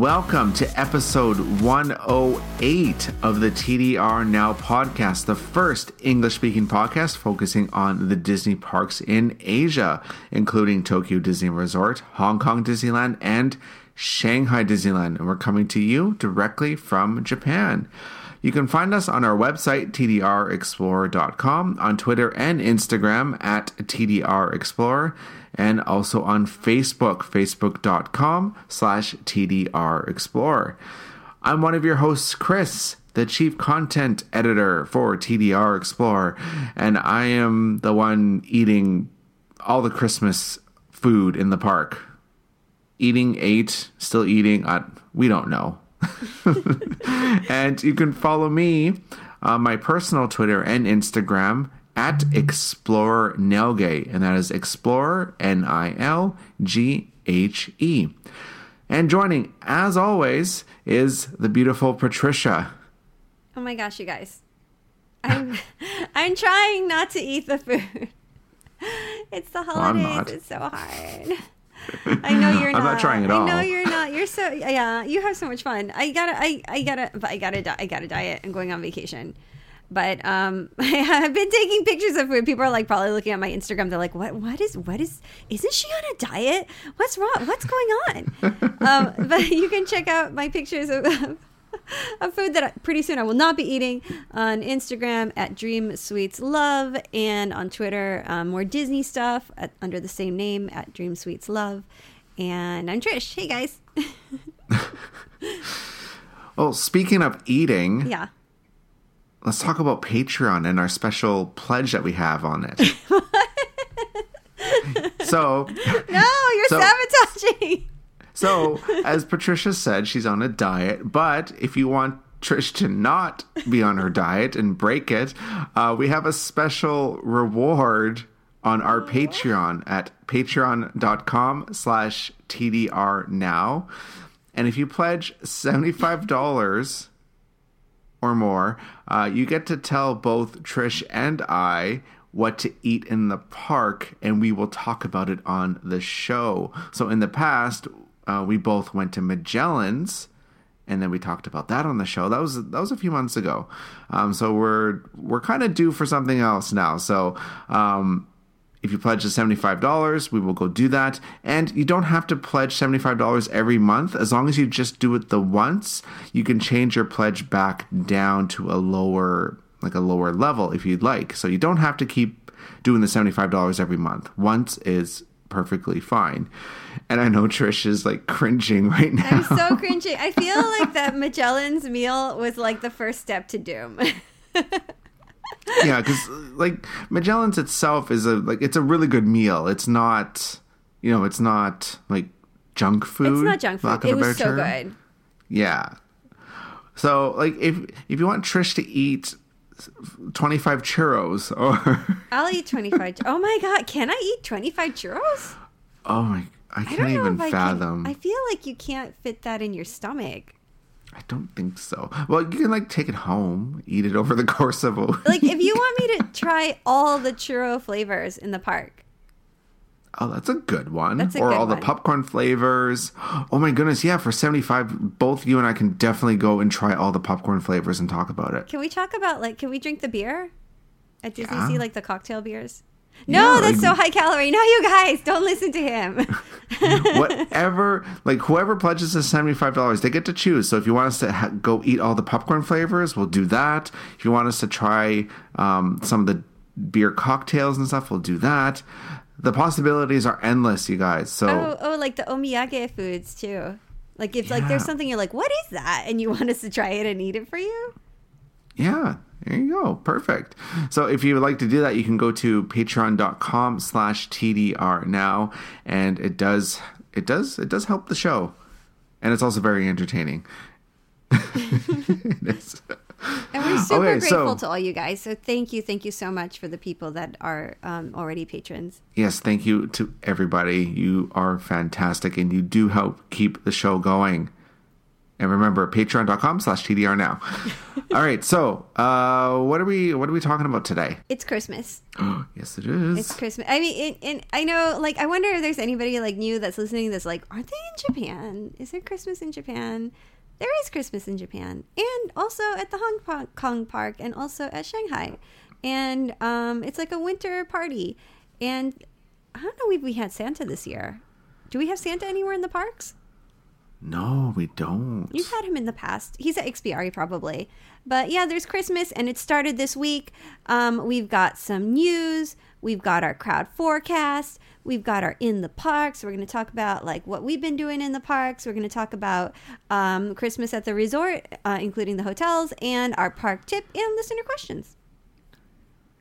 Welcome to episode 108 of the TDR Now podcast, the first English speaking podcast focusing on the Disney parks in Asia, including Tokyo Disney Resort, Hong Kong Disneyland, and Shanghai Disneyland. And we're coming to you directly from Japan. You can find us on our website, tdrexplorer.com, on Twitter and Instagram at tdrexplorer, and also on Facebook, facebook.com slash tdrexplorer. I'm one of your hosts, Chris, the chief content editor for TDR Explorer, and I am the one eating all the Christmas food in the park. Eating, ate, still eating, I, we don't know. and you can follow me on my personal Twitter and Instagram at Explorer Nilghe, and that is Explorer N I L G H E. And joining, as always, is the beautiful Patricia. Oh my gosh, you guys. I'm I'm trying not to eat the food. It's the holidays. Well, it's so hard. I know you're not. I'm not trying at all. I know you're not. You're so yeah. You have so much fun. I gotta. I I gotta. But I gotta. I gotta diet. I'm going on vacation. But um, I have been taking pictures of food. People are like probably looking at my Instagram. They're like, "What? What is? What is? Isn't she on a diet? What's wrong? What's going on?" um, but you can check out my pictures of, of food that I, pretty soon I will not be eating on Instagram at Dream Sweets Love and on Twitter um, more Disney stuff at, under the same name at Dream Sweets Love. And I'm Trish. Hey guys. well, speaking of eating, yeah let's talk about Patreon and our special pledge that we have on it. so No, you're so, sabotaging. So, as Patricia said, she's on a diet, but if you want Trish to not be on her diet and break it, uh, we have a special reward on our Patreon at patreon.com slash TDR now. And if you pledge $75 or more, uh, you get to tell both Trish and I what to eat in the park, and we will talk about it on the show. So in the past, uh, we both went to Magellan's, and then we talked about that on the show. That was that was a few months ago. Um, so we're we're kind of due for something else now. So um, if you pledge the $75, we will go do that. And you don't have to pledge $75 every month. As long as you just do it the once, you can change your pledge back down to a lower like a lower level if you'd like. So you don't have to keep doing the $75 every month. Once is perfectly fine. And I know Trish is like cringing right now. I'm so cringing. I feel like that Magellan's meal was like the first step to doom. yeah, because like Magellan's itself is a like it's a really good meal. It's not, you know, it's not like junk food. It's not junk food. It was so term. good. Yeah. So like if if you want Trish to eat 25 churros or I'll eat 25 Oh my god, can I eat 25 churros? Oh my I can't I even fathom. I, can, I feel like you can't fit that in your stomach. I don't think so. Well, you can like take it home, eat it over the course of a week. Like if you want me to try all the churro flavors in the park. Oh, that's a good one. That's a or good all one. the popcorn flavors. Oh my goodness, yeah, for 75 both you and I can definitely go and try all the popcorn flavors and talk about it. Can we talk about like can we drink the beer? At Disney yeah. Sea like the cocktail beers? No, yeah, that's like, so high calorie. No, you guys, don't listen to him. whatever, like whoever pledges us seventy five dollars, they get to choose. So if you want us to ha- go eat all the popcorn flavors, we'll do that. If you want us to try um, some of the beer cocktails and stuff, we'll do that. The possibilities are endless, you guys. So oh, oh, like the omiyage foods too. Like if yeah. like there's something you're like, what is that, and you want us to try it and eat it for you. Yeah, there you go. Perfect. So if you would like to do that, you can go to patreon.com slash TDR now. And it does it does it does help the show. And it's also very entertaining. And we're super okay, grateful so, to all you guys. So thank you, thank you so much for the people that are um, already patrons. Yes, thank you to everybody. You are fantastic, and you do help keep the show going. And remember, patreon.com slash TDR now. All right, so uh, what are we what are we talking about today? It's Christmas. yes, it is. It's Christmas. I mean, it, and I know, like, I wonder if there's anybody like new that's listening that's like, aren't they in Japan? Is there Christmas in Japan? There is Christmas in Japan, and also at the Hong Kong Park, and also at Shanghai, and um, it's like a winter party. And I don't know if we had Santa this year. Do we have Santa anywhere in the parks? No, we don't. You've had him in the past. He's at Ikspiari probably. But yeah, there's Christmas and it started this week. Um, we've got some news. We've got our crowd forecast. We've got our in the parks. We're going to talk about like what we've been doing in the parks. We're going to talk about um, Christmas at the resort, uh, including the hotels, and our park tip and listener questions.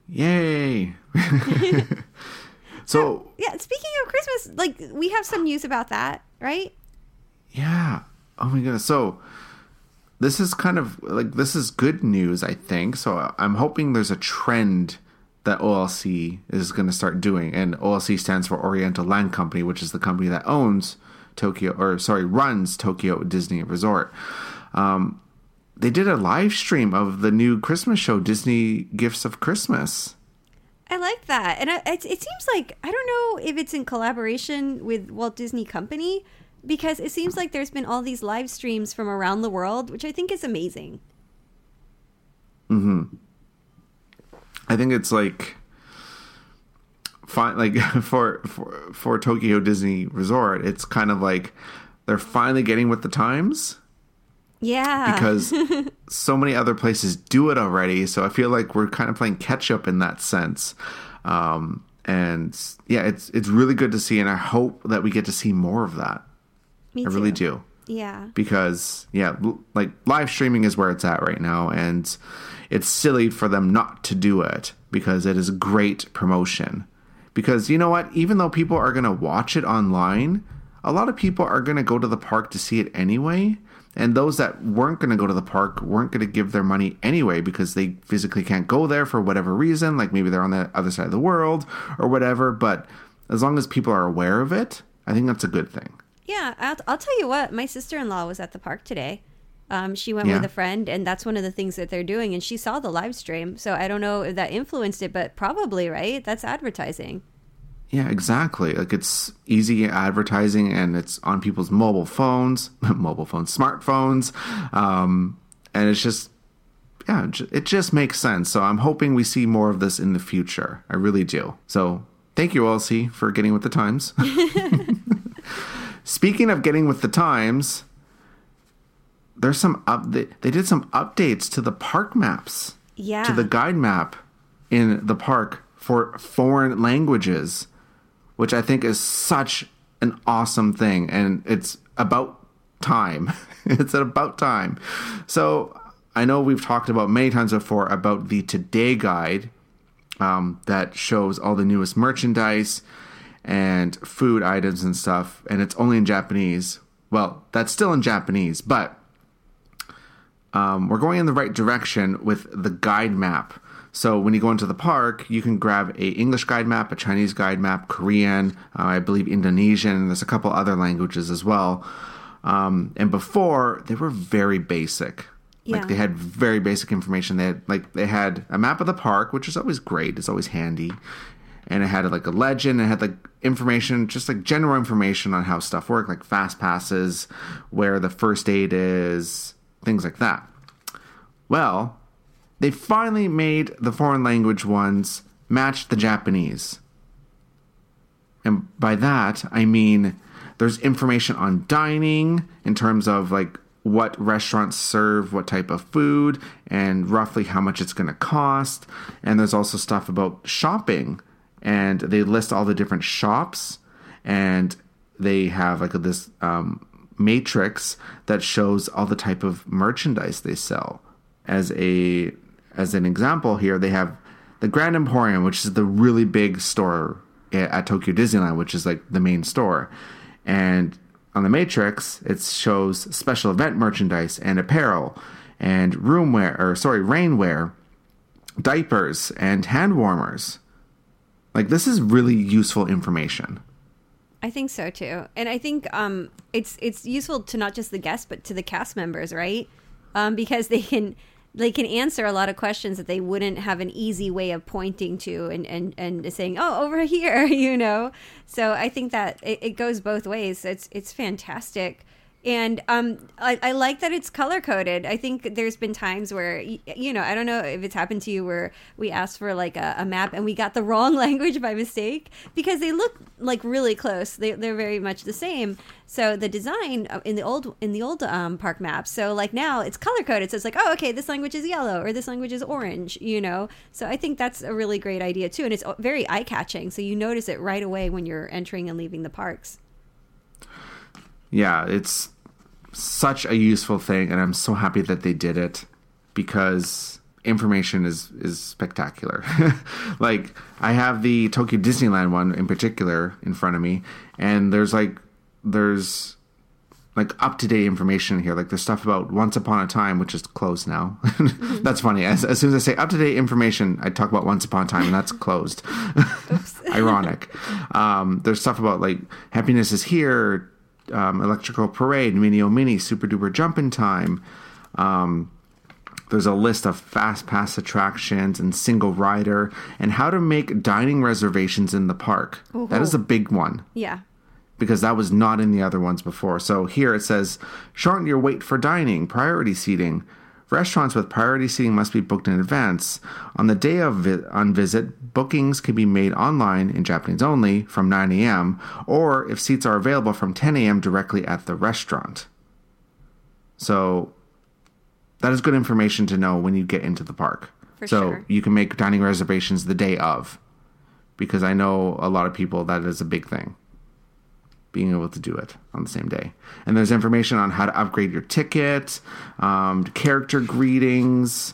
Yay! so yeah, speaking of Christmas, like we have some news about that, right? Yeah. Oh my goodness. So this is kind of like this is good news, I think. So I'm hoping there's a trend that OLC is going to start doing, and OLC stands for Oriental Land Company, which is the company that owns Tokyo, or sorry, runs Tokyo Disney Resort. Um, they did a live stream of the new Christmas show, Disney Gifts of Christmas. I like that, and it, it seems like I don't know if it's in collaboration with Walt Disney Company, because it seems like there's been all these live streams from around the world, which I think is amazing. Hmm. I think it's like fine like for for for Tokyo Disney Resort, it's kind of like they're finally getting with the times. Yeah. Because so many other places do it already, so I feel like we're kind of playing catch up in that sense. Um and yeah, it's it's really good to see and I hope that we get to see more of that. Me I really do. Yeah. Because yeah, like live streaming is where it's at right now and it's silly for them not to do it because it is great promotion. Because you know what, even though people are going to watch it online, a lot of people are going to go to the park to see it anyway. And those that weren't going to go to the park weren't going to give their money anyway because they physically can't go there for whatever reason, like maybe they're on the other side of the world or whatever. But as long as people are aware of it, I think that's a good thing. Yeah, I'll, I'll tell you what. My sister in law was at the park today. Um, she went yeah. with a friend, and that's one of the things that they're doing. And she saw the live stream, so I don't know if that influenced it, but probably right. That's advertising. Yeah, exactly. Like it's easy advertising, and it's on people's mobile phones, mobile phones, smartphones, um, and it's just yeah, it just makes sense. So I'm hoping we see more of this in the future. I really do. So thank you, OLC, for getting with the times. Speaking of getting with the times, there's some up. They, they did some updates to the park maps. Yeah. To the guide map in the park for foreign languages, which I think is such an awesome thing, and it's about time. it's about time. So I know we've talked about many times before about the Today Guide um, that shows all the newest merchandise and food items and stuff, and it's only in Japanese. Well, that's still in Japanese, but um, we're going in the right direction with the guide map. So when you go into the park, you can grab a English guide map, a Chinese guide map, Korean, uh, I believe Indonesian, and there's a couple other languages as well. Um, and before they were very basic. Yeah. Like they had very basic information. They had like they had a map of the park, which is always great. It's always handy and it had like a legend. It had like information, just like general information on how stuff worked, like fast passes, where the first aid is, things like that. Well, they finally made the foreign language ones match the Japanese. And by that, I mean there's information on dining in terms of like what restaurants serve what type of food and roughly how much it's going to cost. And there's also stuff about shopping and they list all the different shops and they have like this um, matrix that shows all the type of merchandise they sell. As a as an example here they have the grand emporium which is the really big store at tokyo disneyland which is like the main store. And on the matrix it shows special event merchandise and apparel and roomwear or sorry rainwear diapers and hand warmers like this is really useful information. I think so too, and I think um, it's it's useful to not just the guests but to the cast members, right? Um, because they can they can answer a lot of questions that they wouldn't have an easy way of pointing to and and and saying, oh, over here, you know. So I think that it, it goes both ways. It's it's fantastic. And um, I, I like that it's color coded. I think there's been times where, you know, I don't know if it's happened to you where we asked for like a, a map and we got the wrong language by mistake because they look like really close. They, they're very much the same. So the design uh, in the old in the old um, park maps. So like now it's color coded. So it's like, oh, okay, this language is yellow or this language is orange. You know. So I think that's a really great idea too, and it's very eye catching. So you notice it right away when you're entering and leaving the parks. Yeah, it's such a useful thing, and I'm so happy that they did it because information is is spectacular. like I have the Tokyo Disneyland one in particular in front of me, and there's like there's like up to date information here. Like there's stuff about Once Upon a Time, which is closed now. that's funny. As, as soon as I say up to date information, I talk about Once Upon a Time, and that's closed. Ironic. Um, there's stuff about like happiness is here, um, electrical parade, mini o mini, super duper jumping time. Um, there's a list of fast pass attractions and single rider, and how to make dining reservations in the park. That is a big one Yeah. because that was not in the other ones before. So here it says shorten your wait for dining, priority seating. Restaurants with priority seating must be booked in advance. On the day of vi- on visit, bookings can be made online in Japanese only from 9 a.m. or if seats are available from 10 a.m. directly at the restaurant. So that is good information to know when you get into the park. For so sure. you can make dining reservations the day of because I know a lot of people that is a big thing being able to do it on the same day. And there's information on how to upgrade your ticket, um, character greetings,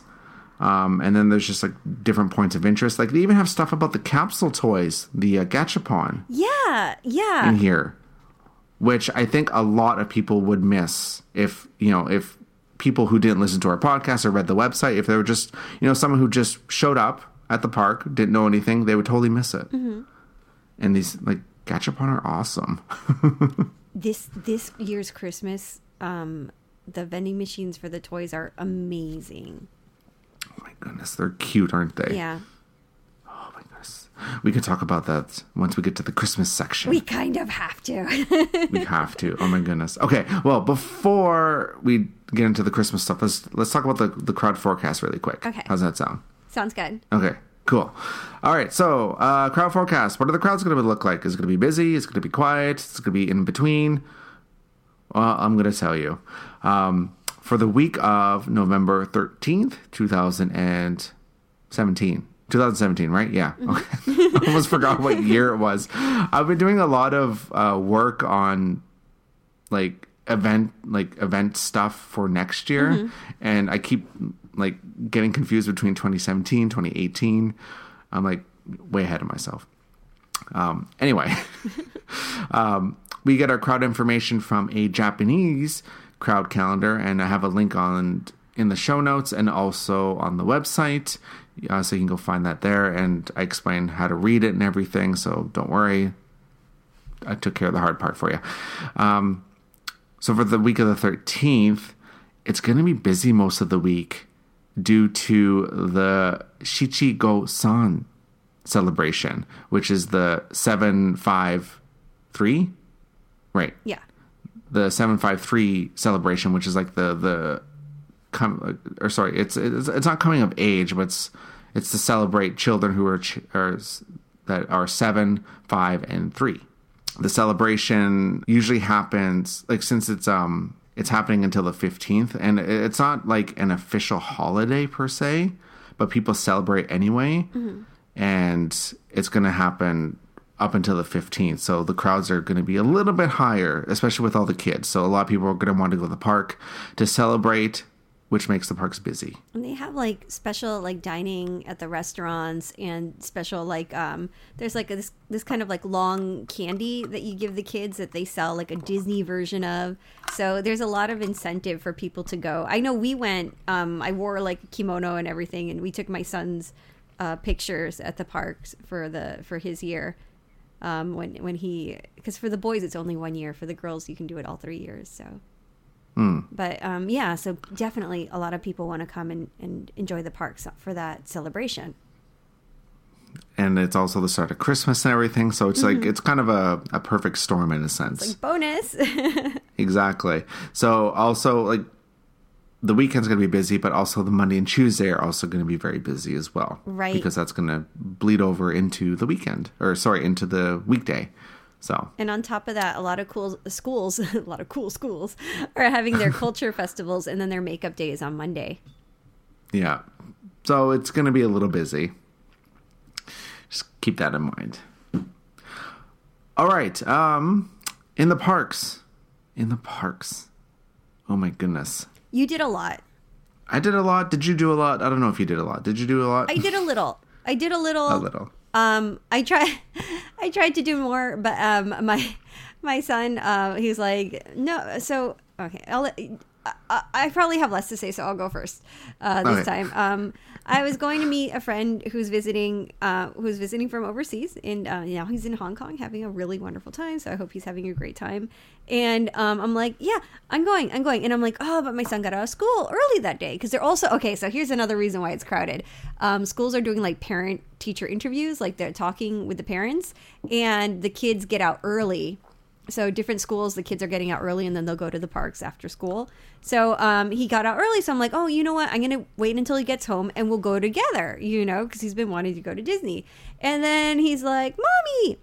um, and then there's just like different points of interest. Like they even have stuff about the capsule toys, the uh, Gachapon Yeah. Yeah. in here, which I think a lot of people would miss if you know if people who didn't listen to our podcast or read the website, if they were just you know someone who just showed up at the park, didn't know anything, they would totally miss it. And these like Gachapon are awesome. this this year's Christmas, um, the vending machines for the toys are amazing. oh my goodness, they're cute, aren't they? Yeah. Oh my goodness. We could talk about that once we get to the Christmas section. We kind of have to. we have to. Oh my goodness. Okay. Well, before we get into the Christmas stuff, let's let's talk about the the crowd forecast really quick. Okay. How's that sound? Sounds good. Okay. Cool. All right. So, uh, crowd forecast. What are the crowds going to look like? Is it going to be busy? Is it going to be quiet? Is it going to be in between? Well, I'm going to tell you. Um, for the week of November 13th, 2017. 2017, right? Yeah. Okay. Almost forgot what year it was. I've been doing a lot of uh, work on like event like event stuff for next year and I keep like getting confused between 2017, 2018. I'm like way ahead of myself. Um, anyway, um, we get our crowd information from a Japanese crowd calendar, and I have a link on in the show notes and also on the website, uh, so you can go find that there. And I explain how to read it and everything, so don't worry. I took care of the hard part for you. Um, so for the week of the 13th, it's going to be busy most of the week due to the Shichigo San celebration, which is the 753 right. Yeah. the 753 celebration which is like the the come or sorry it's it's, it's not coming of age but it's it's to celebrate children who are, ch- are that are 7 5 and 3 the celebration usually happens like since it's um it's happening until the 15th and it's not like an official holiday per se but people celebrate anyway. Mm-hmm. And it's going to happen up until the 15th so the crowds are going to be a little bit higher especially with all the kids. So a lot of people are going to want to go to the park to celebrate which makes the parks busy And they have like special like dining at the restaurants and special like um there's like this this kind of like long candy that you give the kids that they sell like a Disney version of. So there's a lot of incentive for people to go. I know we went um I wore like a kimono and everything and we took my son's uh pictures at the parks for the for his year. Um, when when he because for the boys it's only one year. For the girls you can do it all three years. So. But um, yeah, so definitely a lot of people want to come and, and enjoy the parks for that celebration. And it's also the start of Christmas and everything, so it's like it's kind of a, a perfect storm in a sense. Like bonus. Exactly. So also like the weekend's going to be busy, but also the Monday and Tuesday are also going to be very busy as well. Right. Because that's going to bleed over into the weekend, or sorry, into the weekday. So And on top of that, a lot of cool schools, a lot of cool schools are having their culture festivals and then their makeup days on Monday. yeah, so it's going to be a little busy. Just keep that in mind. All right. Um, in the parks, in the parks. Oh my goodness. You did a lot. I did a lot. Did you do a lot? I don't know if you did a lot. Did you do a lot? I did a little. I did a little. a little. Um, I tried. I tried to do more, but um, my my son, uh, he's like, no. So okay, I'll. Let, I, I probably have less to say, so I'll go first uh, this Okay. time. Um, I was going to meet a friend who's visiting, uh, who's visiting from overseas, and uh, now he's in Hong Kong having a really wonderful time. So I hope he's having a great time. And um, I'm like, yeah, I'm going, I'm going, and I'm like, oh, but my son got out of school early that day because they're also okay. So here's another reason why it's crowded. Um, schools are doing like parent teacher interviews, like they're talking with the parents, and the kids get out early so different schools the kids are getting out early and then they'll go to the parks after school. So um, he got out early so i'm like oh you know what? I'm gonna wait until he gets home and we'll go together you know because he's been wanting to go to disney. And then he's like mommy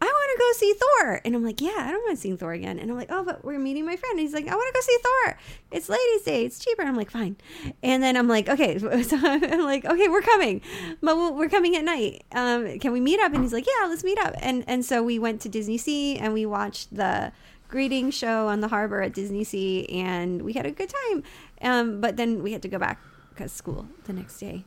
I want to go see Thor. And I'm like, yeah, I don't want to see Thor again. And I'm like, oh, but we're meeting my friend. And he's like, I want to go see Thor. It's Ladies' Day. It's cheaper. And I'm like, fine. And then I'm like, okay. So I'm like, okay, we're coming. But we're coming at night. Um, can we meet up? And he's like, yeah, let's meet up. And, and so we went to Disney Sea and we watched the greeting show on the harbor at Disney Sea. And we had a good time. Um, but then we had to go back because school the next day.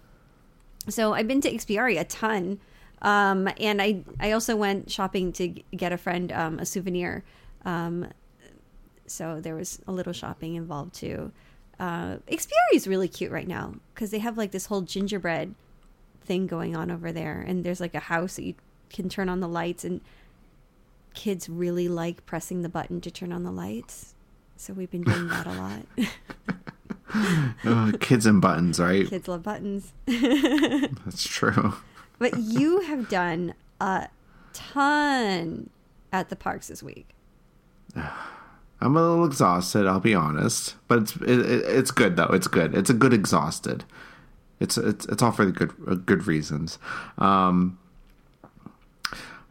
So I've been to Ikspiari a ton. Um, and I, I also went shopping to get a friend um, a souvenir. Um, so there was a little shopping involved too. Uh, Ikspiari is really cute right now because they have like this whole gingerbread thing going on over there. And there's like a house that you can turn on the lights, and kids really like pressing the button to turn on the lights. So we've been doing that a lot. Uh, kids and buttons, right? kids love buttons. That's true. But you have done a ton at the parks this week. I'm a little exhausted. I'll be honest, but it's it, it- it's good though. It's good. It's a good exhausted. It's it's it's all for the good uh, good reasons. Um,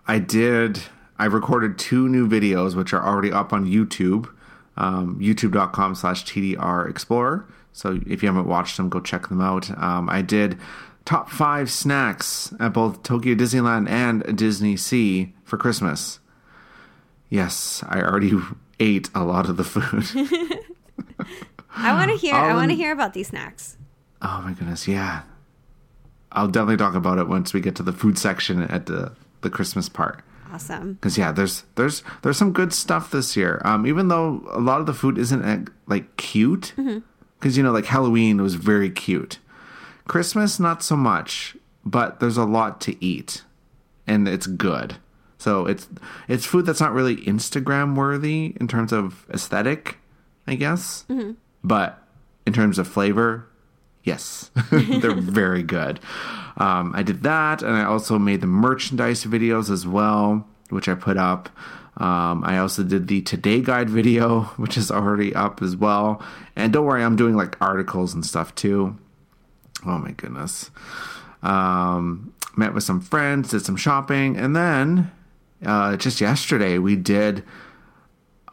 I did. I recorded two new videos, which are already up on YouTube, um, youtube.com slash TDR Explorer. So if you haven't watched them, go check them out. Um, I did top five snacks at both Tokyo Disneyland and Disney Sea for Christmas. Yes, I already ate a lot of the food. I want to hear. I want to Um, hear about these snacks. oh my goodness, yeah. I'll definitely talk about it once we get to the food section at the the Christmas part. Awesome. Because yeah, there's there's there's some good stuff this year. Um, even though a lot of the food isn't uh, like cute, because you know like Halloween was very cute. Christmas not so much, but there's a lot to eat, and it's good. So it's it's food that's not really Instagram worthy in terms of aesthetic, I guess. But in terms of flavor, yes, they're very good. Um, I did that, and I also made the merchandise videos as well, which I put up. Um, I also did the today guide video, which is already up as well. And don't worry, I'm doing like articles and stuff too. Oh my goodness. Um, met with some friends, did some shopping, and then uh, just yesterday we did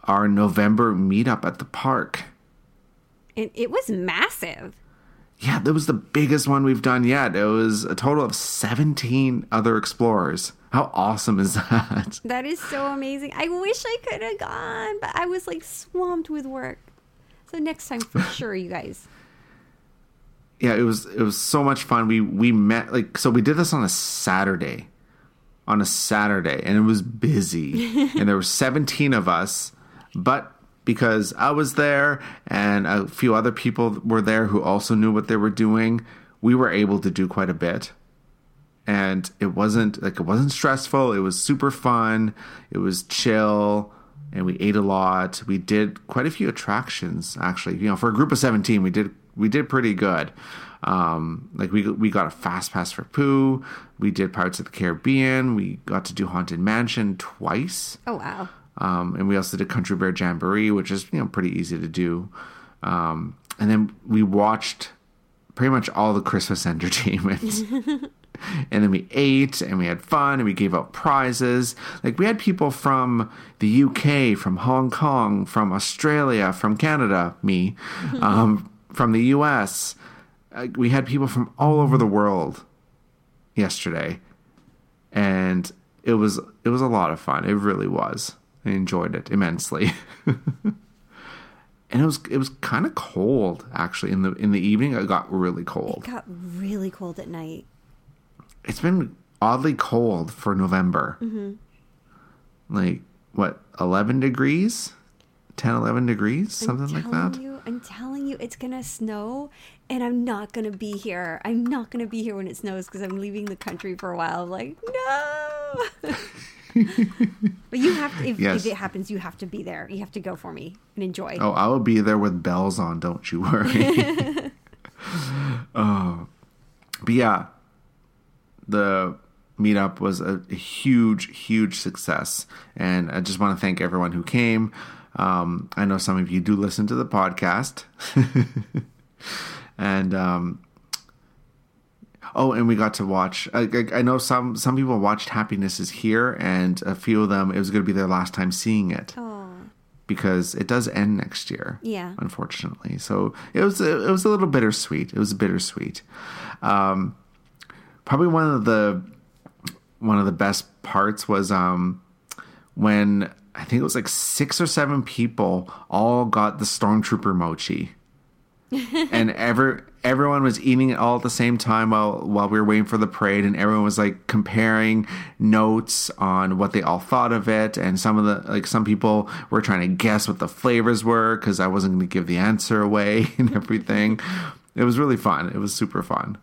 our November meetup at the park. It, it was massive. Yeah, that was the biggest one we've done yet. It was a total of 17 other explorers. How awesome is that? That is so amazing. I wish I could have gone, but I was like swamped with work. So next time for sure, you guys. Yeah, it was it was so much fun. We we met like so we did this on a Saturday. On a Saturday and it was busy. and there were 17 of us, but because I was there and a few other people were there who also knew what they were doing, we were able to do quite a bit. and it wasn't like it wasn't stressful. It was super fun. It was chill, and we ate a lot. We did quite a few attractions actually. You know, for a group of seventeen, we did we did pretty good. Um, like we we got a fast pass for Pooh. We did Pirates of the Caribbean. We got to do Haunted Mansion twice. Oh wow. Um, and we also did Country Bear Jamboree, which is you know pretty easy to do. Um, and then we watched pretty much all the Christmas entertainment. and then we ate and we had fun and we gave out prizes. Like we had people from the UK, from Hong Kong, from Australia, from Canada, me, um, from the US. Uh, we had people from all over the world yesterday, and it was it was a lot of fun. It really was. I enjoyed it immensely. and it was it was kind of cold actually in the in the evening. It got really cold. It got really cold at night. It's been oddly cold for November. Mm-hmm. Like what, eleven degrees, 10, 11 degrees, something like that. You, I'm telling you, it's gonna snow, and I'm not gonna be here. I'm not gonna be here when it snows because I'm leaving the country for a while. I'm like, no. but you have to. If, Yes. if it happens, you have to be there. You have to go for me and enjoy. Oh, I will be there with bells on. Don't you worry. oh, but yeah, the meetup was a, a huge, huge success, and I just want to thank everyone who came. Um, I know some of you do listen to the podcast, and um, oh, and we got to watch. I, I, I know some some people watched Happiness is Here, and a few of them it was going to be their last time seeing it Oh, because it does end next year. Yeah. unfortunately. So it was a, it was a little bittersweet. It was bittersweet. Um, probably one of the one of the best parts was um, when I think it was like six or seven people all got the stormtrooper mochi, and every everyone was eating it all at the same time while while we were waiting for the parade, and everyone was like comparing notes on what they all thought of it, and some of the like some people were trying to guess what the flavors were because I wasn't going to give the answer away and everything. It was really fun. It was super fun.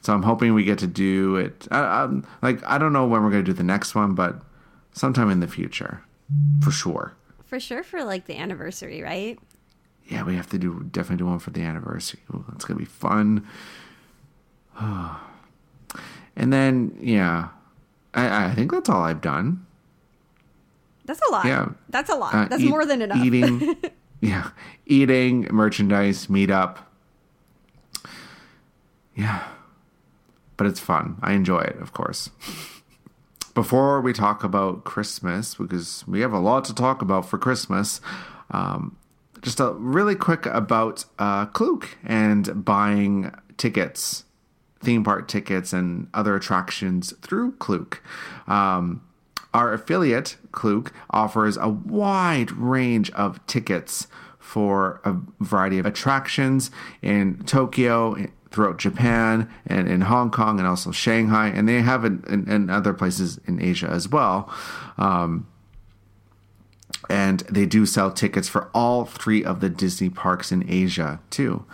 So I'm hoping we get to do it. I, like I don't know when we're going to do the next one, but sometime in the future, for sure. for sure for like the anniversary, right? Yeah, we have to do definitely do one for the anniversary. Ooh, that's gonna be fun. and then yeah, I, I think that's all I've done. That's a lot. Yeah. That's a lot. Uh, That's eat- more than enough. Eating, yeah, eating, merchandise, meetup. Yeah, but it's fun. I enjoy it, of course. Before we talk about Christmas, because we have a lot to talk about for Christmas, um, just a really quick about uh, and buying tickets, theme park tickets, and other attractions through Klook. Um, our affiliate, Klook, offers a wide range of tickets for a variety of attractions in Tokyo, throughout Japan, and in Hong Kong, and also Shanghai, and they have it in, in other places in Asia as well. Um, and they do sell tickets for all three of the Disney parks in Asia too.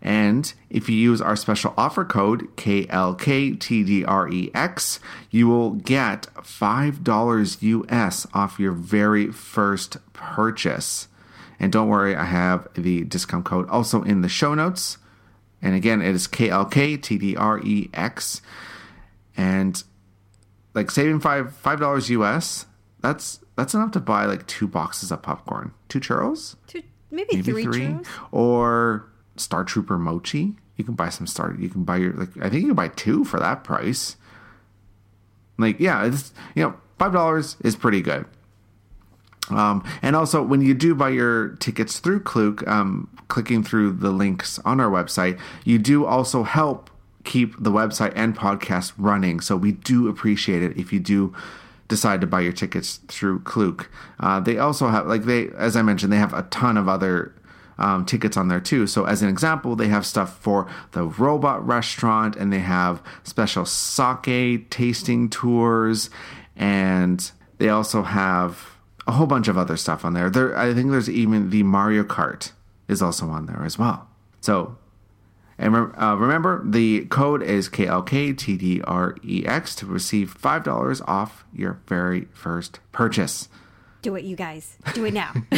And if you use our special offer code KLKTDREX, you will get $5 US off your very first purchase. And don't worry, I have the discount code also in the show notes. And again, it is KLKTDREX. And like saving five five dollars US, that's that's enough to buy like two boxes of popcorn, two churros, Two, maybe, maybe three, three, churros. or Star Trooper mochi. You can buy some Star. You can buy your like. I think you can buy two for that price. Like yeah, it's you know five dollars is pretty good. Um, and also, when you do buy your tickets through Klook, um, clicking through the links on our website, you do also help keep the website and podcast running. So we do appreciate it if you do decide to buy your tickets through Klook. Uh, they also have, like they, as I mentioned, they have a ton of other um, tickets on there too. So, as an example, they have stuff for the robot restaurant, and they have special sake tasting tours, and they also have a whole bunch of other stuff on there. There, I think there's even the Mario Kart is also on there as well. So, And uh, remember, the code is KLKTDREX to receive $5 off your very first purchase. Do it, you guys. Do it now.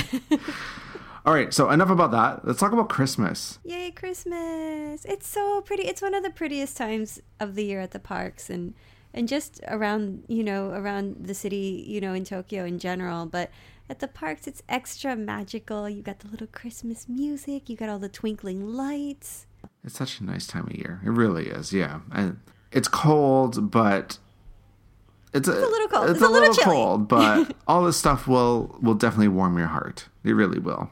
All right, so enough about that. Let's talk about Christmas. Yay, Christmas. It's so pretty. It's one of the prettiest times of the year at the parks and and just around, you know, around the city, you know, in Tokyo in general, but at the parks it's extra magical. You got the little Christmas music, you got all the twinkling lights. It's such a nice time of year. It really is. Yeah. And it's cold, but it's a, It's a little cold. It's, It's a, little little cold, but all this stuff will will definitely warm your heart. It really will.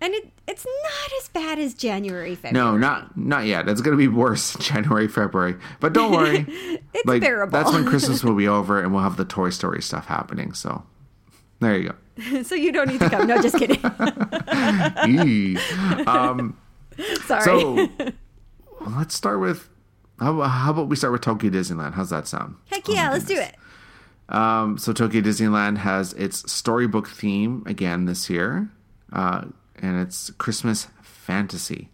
And it it's not as bad as January, February. No, not not yet. It's going to be worse January, February. But don't worry. It's like bearable. that's when Christmas will be over and we'll have the Toy Story stuff happening. So there you go. so you don't need to come. No, just kidding. Um, Sorry. so let's start with how, how about we start with Tokyo Disneyland? How's that sound? Heck Oh yeah, let's do it. Um, so Tokyo Disneyland has its storybook theme again this year, uh, and it's Christmas fantasy.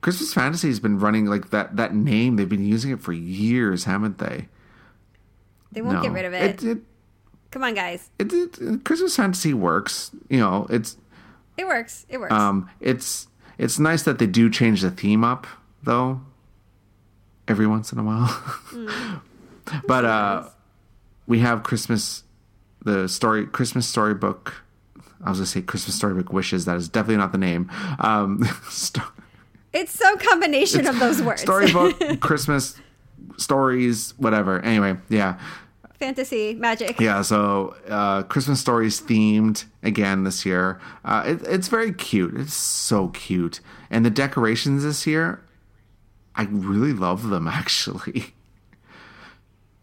Christmas fantasy has been running like that. That name they've been using it for years, haven't they? They won't No. get rid of it. It, it, Come on, guys. it, it- Christmas fantasy works. You know, it's It works. It works. um, it's it's nice that they do change the theme up though. Every once in a while, Mm. but uh, we have Christmas, the story Christmas storybook. I was gonna say Christmas storybook wishes. That is definitely not the name. Um, sto- it's some combination of those words. storybook, Christmas stories, whatever. Anyway, yeah. Fantasy, magic. Yeah, so uh, Christmas stories themed again this year. Uh, it, it's very cute. It's so cute, and the decorations this year, I really love them actually.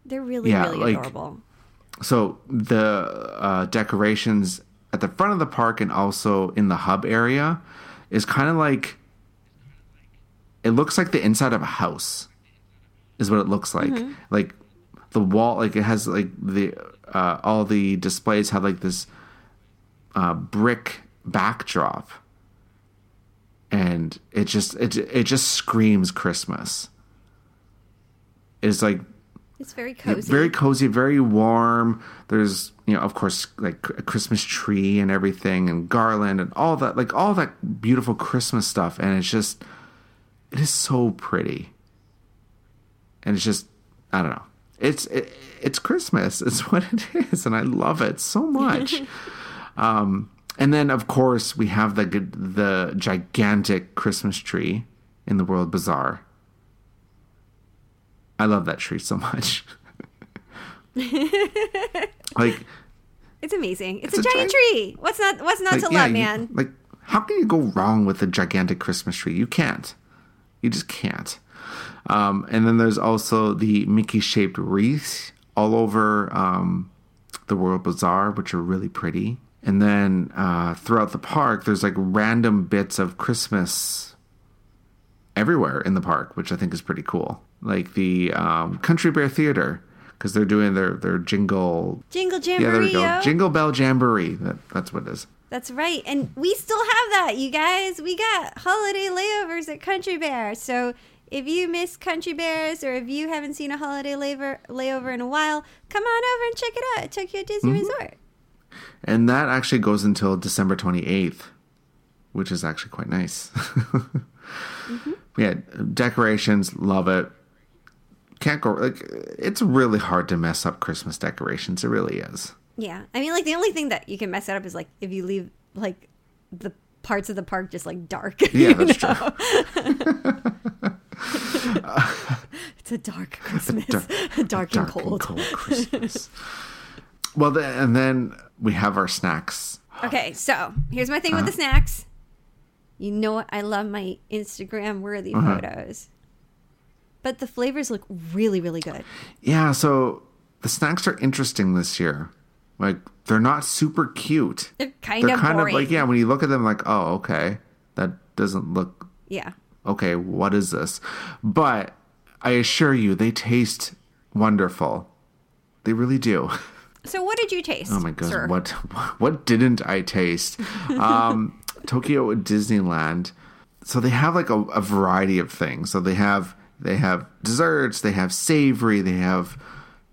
They're really, Yeah, really like- adorable. So the uh, decorations at the front of the park and also in the hub area is kind of like it looks like the inside of a house is what it looks like. Like the wall like it has like the uh, all the displays have like this uh, brick backdrop. And it just it, it just screams christmas. It's like It's very cozy. very cozy, very warm. There's, you know, of course, like a Christmas tree and everything, and garland and all that, like all that beautiful Christmas stuff. And it's just, it is so pretty. And it's just, I don't know. It's it, it's Christmas. It's what it is, and I love it so much. um, and then, of course, we have the the gigantic Christmas tree in the World Bazaar. I love that tree so much. like, it's amazing. It's, It's a, a giant giant- tree. What's not what's not like to yeah, love, you- man? like, how can you go wrong with a gigantic Christmas tree? You can't. You just can't. Um, and then there's also the Mickey shaped wreaths all over um, the World Bazaar, which are really pretty. And then uh, throughout the park, there's like random bits of Christmas everywhere in the park, which I think is pretty cool. Like the um, Country Bear Theater, because they're doing their, their jingle. Jingle Yeah, there we go. Jingle Bell Jamboree. That, that's what it is. That's right. And we still have that, you guys. We got holiday layovers at Country Bear. So if you miss Country Bears or if you haven't seen a holiday layover, layover in a while, come on over and check it out at Tokyo Disney Mm-hmm. Resort. And that actually goes until December 28th, which is actually quite nice. Yeah, decorations, love it. Can't go like it's really hard to mess up Christmas decorations. It really is. Yeah. I mean, like, the only thing that you can mess it up is, like, if you leave, like, the parts of the park just, like, dark. Yeah, that's true. It's a dark Christmas. dark- dark, and Dark cold. and cold Christmas. well, then, and then we have our snacks. Okay, so here's my thing with Uh-huh. the snacks. You know what? I love my Instagram worthy Uh-huh. photos. But the flavors look really, really good. Yeah, so the snacks are interesting this year. Like they're not super cute. They're kind They're of kind boring. of like yeah. When you look at them, like oh okay, that doesn't look Yeah. okay, what is this? But I assure you, they taste wonderful. They really do. So what did you taste? Oh my god, sir? what what didn't I taste? Um, Tokyo Disneyland. so they have like a, a variety of things. So they have they have desserts, they have savory, they have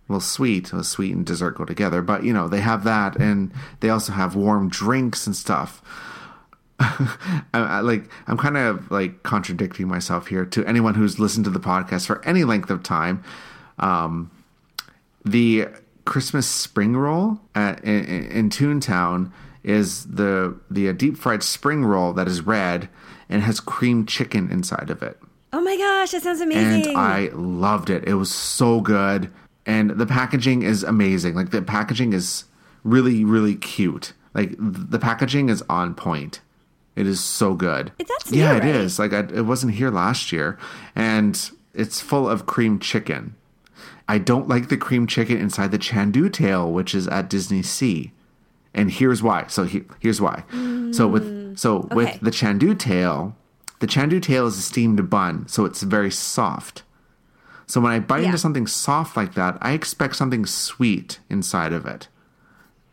well sweet, well, sweet and dessert go together. But you know they have that, and they also have warm drinks and stuff. I, I, like I'm kind of like contradicting myself here to anyone who's listened to the podcast for any length of time. Um, the Christmas spring roll at, in, in Toontown is the the deep fried spring roll that is red and has cream chicken inside of it. Oh my gosh, that sounds amazing! And I loved it. It was so good, and the packaging is amazing. Like the packaging is really really cute. Like the packaging is on point. It is so good. That's yeah, new, it right? is. Like I, it wasn't here last year, and it's full of cream chicken. I don't like the cream chicken inside the Chandu tail, which is at Disney Sea, and here's why. So he, here's why. So with so Okay. with the Chandu tail, the Chandu tail is a steamed bun, so it's very soft. So when I bite Yeah. into something soft like that, I expect something sweet inside of it,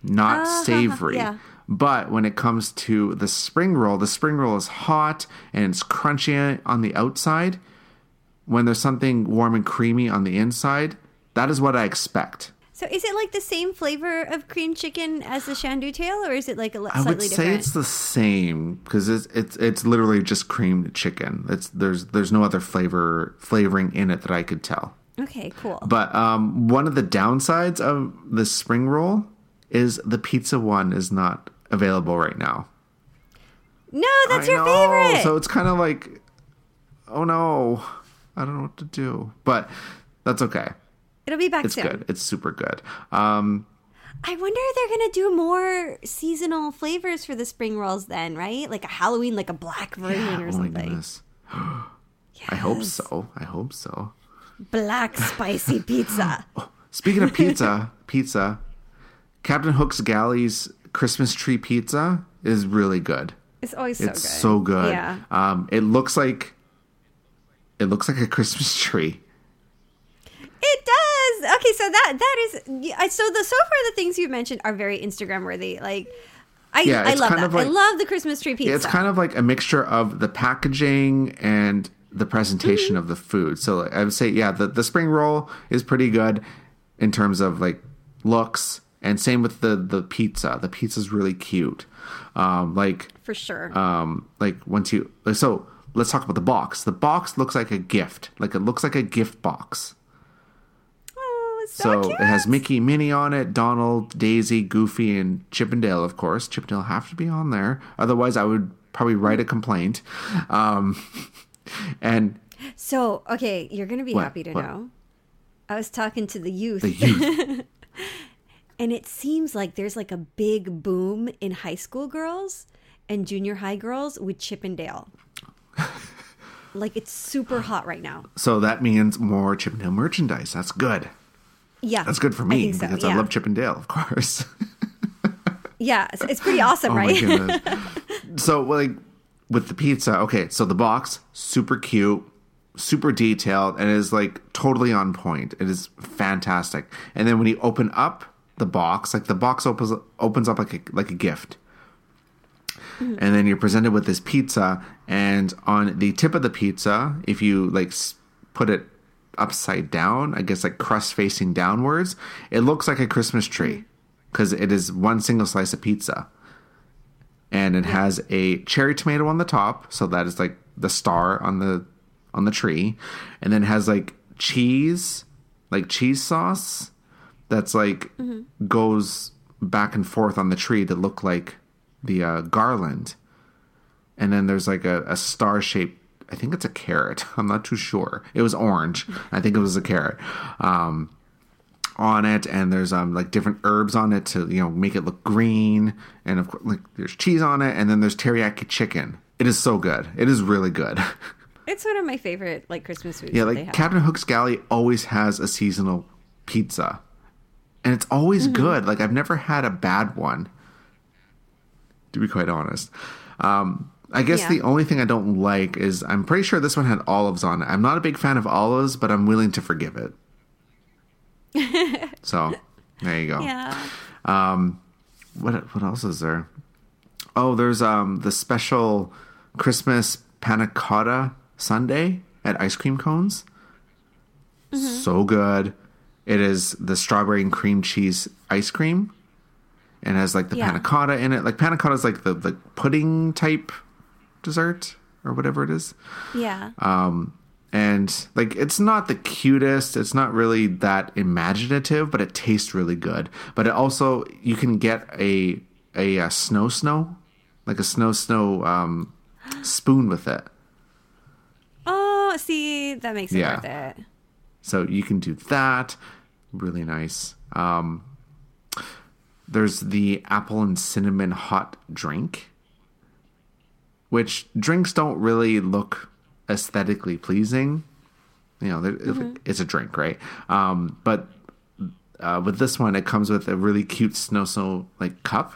not Ah, savory. yeah. But when it comes to the spring roll, the spring roll is hot and it's crunchy on the outside. When there's something warm and creamy on the inside, that is what I expect. So is it like the same flavor of cream chicken as the Chandu tail, or is it like a li- I slightly would say different? it's the same because it's it's it's literally just creamed chicken. It's there's there's no other flavor flavoring in it that I could tell. okay, cool. But um, one of the downsides of the spring roll is the pizza one is not available right now. no, that's I your know, favorite. So it's kind of like, oh no, I don't know what to do. But that's okay. It'll be back It's soon. good. It's super good. Um, I wonder if they're gonna do more seasonal flavors for the spring rolls then, right? Like a Halloween, like a black version or oh my something. goodness. I hope so. I hope so. Black spicy pizza. Speaking of pizza, pizza, Captain Hook's Galley's Christmas tree pizza is really good. It's always so it's good. so good. Yeah. Um, it looks like it looks like a Christmas tree. It does. Okay, so that that is yeah, so the so far the things you've mentioned are very Instagram worthy. Like I Yeah, I love that. like- I love the Christmas tree pizza. It's kind of like a mixture of the packaging and the presentation Mm-hmm. of the food. So I would say, yeah, the, the spring roll is pretty good in terms of like looks, and same with the the pizza. The pizza's really cute. Um, like for sure. um, like once you so let's talk about the box. The box looks like a gift. Like it looks like a gift box. So, So it has Mickey, Minnie on it, Donald, Daisy, Goofy, and Chippendale. Of course, Chippendale have to be on there. Otherwise, I would probably write a complaint. Um, and So, okay, you're going to be What? happy to What? know. I was talking to the youth, the youth. and it seems like there's like a big boom in high school girls and junior high girls with Chippendale. like it's super hot right now. so that means more Chippendale merchandise. That's good. Yeah, That's good for I me think so, because I yeah. love Chippendale, of course. Yeah, it's, it's pretty awesome, Oh right? so like with the pizza, okay, so the box, super cute, super detailed, and is like totally on point. It is fantastic. And then when you open up the box, like the box opens opens up like a like a gift. Hmm. And then you're presented with this pizza, and on the tip of the pizza, if you like put it upside down, I guess like crust facing downwards, it looks like a Christmas tree because it is one single slice of pizza. And it has a cherry tomato on the top so that is like the star on the on the tree. And then it has like cheese like cheese sauce that's like goes back and forth on the tree to look like the uh, garland. And then there's like a, a star shaped i think it's a carrot. I'm not too sure. It was orange. I think it was a carrot um, on it and there's um like different herbs on it to you know make it look green and of course like there's cheese on it and then there's teriyaki chicken. It is so good. It is really good. It's one of my favorite like Christmas foods. yeah like captain hook's galley always has a seasonal pizza and it's always Mm-hmm. good. Like i've never had a bad one to be quite honest. Um I guess Yeah. the only thing I don't like is I'm pretty sure this one had olives on it. I'm not a big fan of olives, but I'm willing to forgive it. so there you go. yeah. Um, what what else is there? Oh, there's um the special Christmas panna cotta sundae at ice cream cones. So good. It is the strawberry and cream cheese ice cream. And has like the Yeah. panna cotta in it. Like panna cotta is like the, the pudding type dessert or whatever it is. Yeah. Um, And like it's not the cutest, it's not really that imaginative, but it tastes really good. But it also you can get a a, uh snow snow, like a snow snow um, spoon with it. oh, see, that makes it Yeah. worth it. So you can do that. Really nice. Um, there's the apple and cinnamon hot drink, which drinks don't really look aesthetically pleasing. You know, they're- it's a drink, right? Um, but uh, with this one, it comes with a really cute snow snow like cup,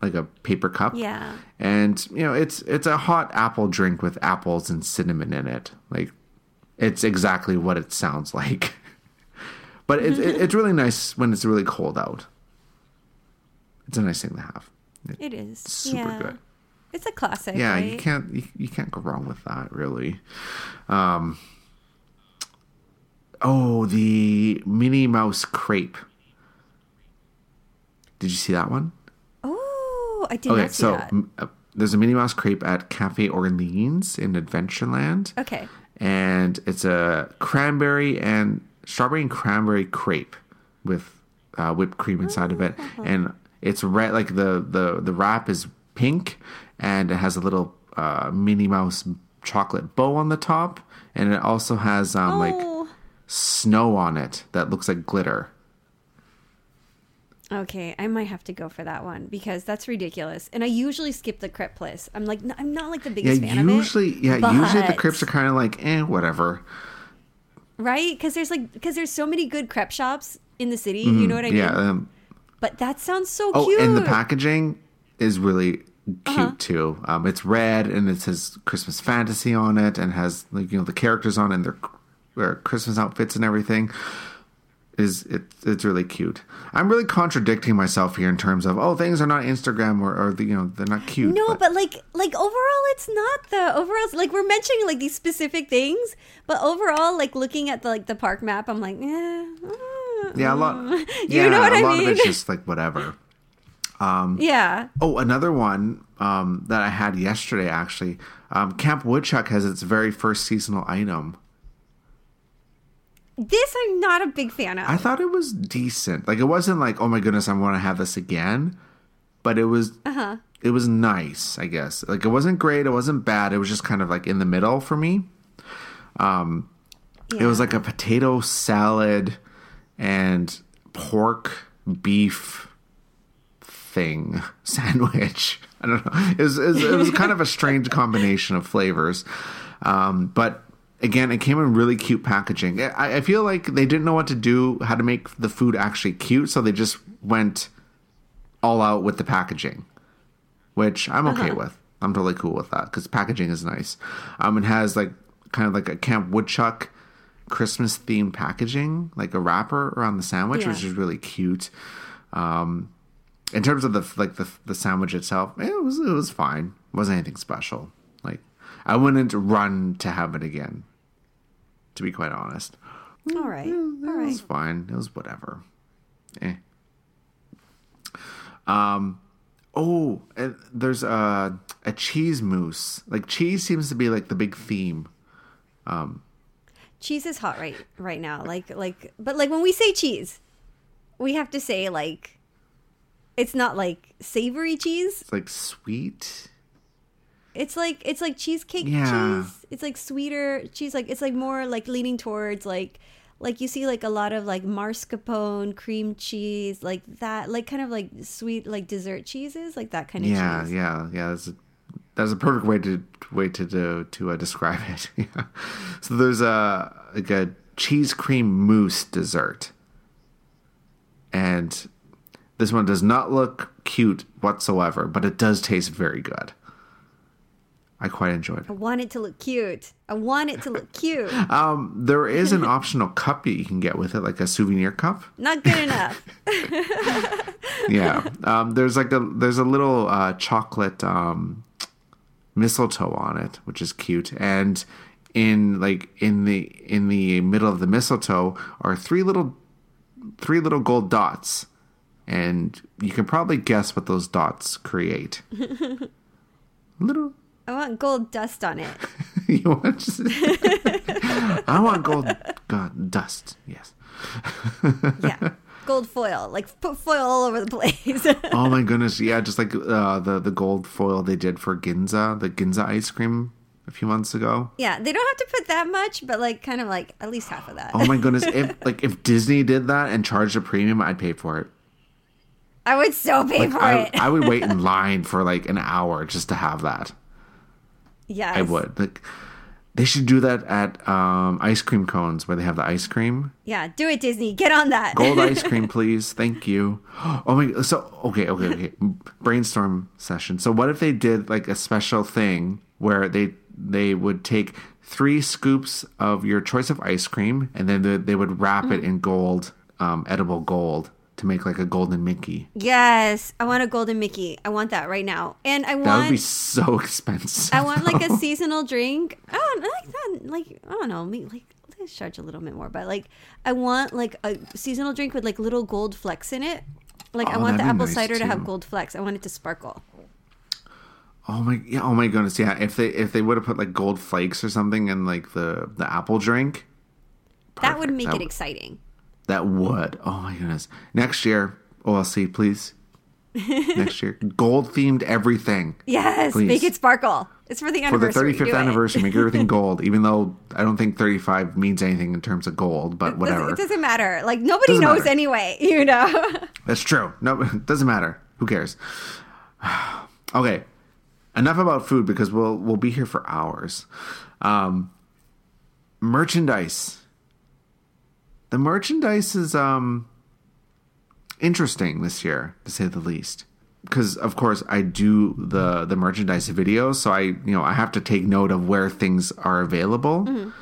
like a paper cup. Yeah. and you know it's it's a hot apple drink with apples and cinnamon in it. Like it's exactly what it sounds like. but it's it, it's really nice when it's really cold out. It's a nice thing to have. It is. Super yeah. good. It's a classic. Yeah, right? you can't you, you can't go wrong with that, really. Um, oh, the Minnie Mouse crepe. Did you see that one? Oh, I did Okay, not see so uh, there's a Minnie Mouse crepe at Cafe Orleans in Adventureland. Okay. and it's a cranberry and strawberry and cranberry crepe with uh, whipped cream inside of it, Oh. and it's red. Like the the the wrap is pink, and it has a little uh, Minnie Mouse chocolate bow on the top, and it also has um, like oh. snow on it that looks like glitter. Okay, I might have to go for that one because that's ridiculous. And I usually skip the crepe place. I'm like, I'm not like the Yeah, biggest fan usually, of it. Usually yeah, usually the but- crepes are kind of like, eh, whatever. right? Because there's like, because there's so many good crepe shops in the city. You know what I Mm-hmm. Yeah. Um, But that sounds so Oh, cute. and the packaging is really cute Uh-huh. too. Um, it's red and it says Christmas fantasy on it, and has like you know the characters on and their, their Christmas outfits and everything. Is it? It's really cute. I'm really contradicting myself here in terms of oh things are not Instagram or, or the, you know they're not cute. No, but like like overall it's not the overall like we're mentioning like these specific things, but overall like looking at the like the park map, I'm like, eh, yeah, a lot. you yeah, know what a I lot mean? of it's just like whatever. Yeah. Oh, another one um, that I had yesterday actually. Um, Camp Woodchuck has its very first seasonal item. This I'm not a big fan of. I thought it was decent. Like it wasn't like, oh my goodness, I want to have this again. But it was Uh-huh. it was nice, I guess. Like it wasn't great, it wasn't bad. It was just kind of like in the middle for me. Um it was like a potato salad and pork beef thing sandwich. I don't know. It was, it was, it was kind of a strange combination of flavors. Um, but again, it came in really cute packaging. I, I feel like they didn't know what to do, how to make the food actually cute, so they just went all out with the packaging, which I'm okay with. I'm totally cool with that because packaging is nice. Um, it has like kind of like a Camp Woodchuck Christmas themed packaging, like a wrapper around the sandwich, Yeah. which is really cute. Um, in terms of the like the the sandwich itself, it was it was fine. It wasn't anything special. Like I wouldn't run to have it again. To be quite honest, all right. All it right. was fine. It was whatever. Eh. Um. Oh, and there's a a cheese mousse. Like cheese seems to be like the big theme. Um Cheese is hot right right now. Like like but like when we say cheese, we have to say like it's not like savory cheese. It's like sweet. It's like it's like cheesecake Yeah. cheese. It's like sweeter cheese. Like it's like more like leaning towards like like you see like a lot of like mascarpone, cream cheese, like that, like kind of like sweet like dessert cheeses, like that kind of Yeah, cheese. yeah, yeah. That's a, that's a perfect way to way to to, to uh, describe it. yeah. So there's a like a cheese cream mousse dessert, and this one does not look cute whatsoever, but it does taste very good. I quite enjoyed it. I want it to look cute. I want it to look cute. Um, there is an optional cup that you can get with it, like a souvenir cup. Not good enough. yeah um, there's like a there's a little uh, chocolate um, mistletoe on it, which is cute. And in like in the in the middle of the mistletoe are three little three little gold dots. And you can probably guess what those dots create. little I want gold dust on it. you want I want gold God, dust. Yes. Yeah. Gold foil. Like put foil all over the place. oh my goodness, yeah, just like uh, the the gold foil they did for Ginza, the Ginza ice cream a few months ago. yeah, they don't have to put that much, but like kind of like at least half of that. Oh my goodness, if like if Disney did that and charged a premium, I'd pay for it. I would so pay Like for I, it. I would wait in line for like an hour just to have that. yes. I would. Like they should do that at um, ice cream cones where they have the ice cream. Yeah, do it, Disney. Get on that. Gold ice cream, please. Thank you. Oh my. So okay, okay, okay. Brainstorm session. So what if they did like a special thing where they they would take three scoops of your choice of ice cream and then they, they would wrap Mm. it in gold, um, edible gold, to make like a golden Mickey. Yes, I want a golden Mickey. I want that right now, and I want That would be so expensive. I want like a seasonal drink. I don't I like that. Like I don't know, me like let's charge a little bit more, but like I want like a seasonal drink with like little gold flecks in it. Like I Oh, want the apple nice, cider to have gold flecks. I want it to sparkle. Oh my yeah, oh my goodness, yeah. If they if they would have put like gold flakes or something in like the the apple drink, that would make That it would- exciting. That would. Oh my goodness. Next year, OLC, please. Next year, gold themed everything. Yes, Please. make it sparkle. It's for the anniversary. For the 35th Do anniversary, make everything gold, even though I don't think 35 means anything in terms of gold, but whatever. It doesn't matter. Like nobody Doesn't knows matter. anyway. You know. That's true. No, it doesn't matter. Who cares? okay, enough about food because we'll we'll be here for hours. Um, merchandise. The merchandise is um interesting this year, to say the least. Because of course I do the the merchandise videos, so I you know I have to take note of where things are available.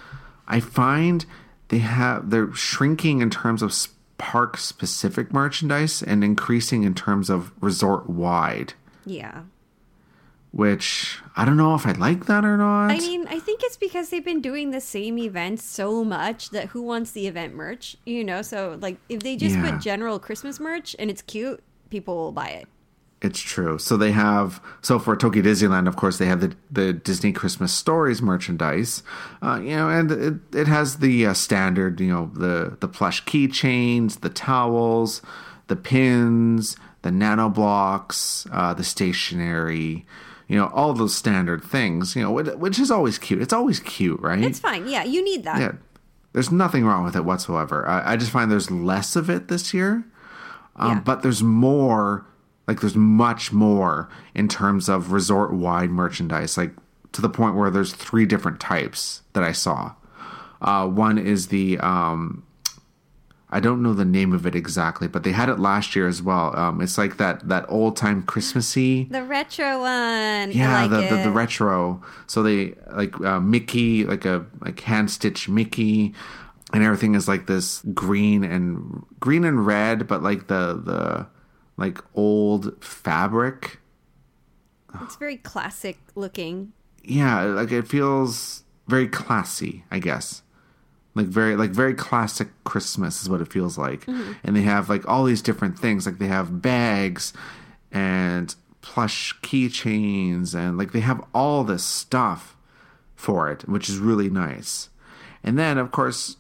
I find they have they're shrinking in terms of park specific merchandise and increasing in terms of resort wide, yeah. Which I don't know if I like that or not. I mean, I think it's because they've been doing the same event so much that who wants the event merch? You know, so like if they just Yeah. put general Christmas merch and it's cute, people will buy it. It's true. So they have so for Tokyo Disneyland, of course, they have the the Disney Christmas Stories merchandise, uh, you know, and it it has the uh, standard, you know, the the plush keychains, the towels, the pins, the nano blocks, uh, the stationery, you know, all those standard things, you know, which, is always cute. It's always cute, right? It's fine. Yeah, you need that. yeah, there's nothing wrong with it whatsoever. I, I just find there's less of it this year, um, Yeah. but there's more. Like there's much more in terms of resort wide merchandise. Like to the point where there's three different types that I saw. Uh, one is the um, I don't know the name of it exactly, but they had it last year as well. Um, it's like that that old time Christmassy. The retro one. Yeah, like the, the the retro. So they like uh, Mickey, like a like hand stitched Mickey, and everything is like this green and green and red, but like the the like old fabric. It's very classic looking. Yeah, like it feels very classy, I guess. Like very like very classic Christmas is what it feels like. Mm-hmm. And they have like all these different things. Like they have bags and plush keychains and like they have all this stuff for it, which is really nice. And then of course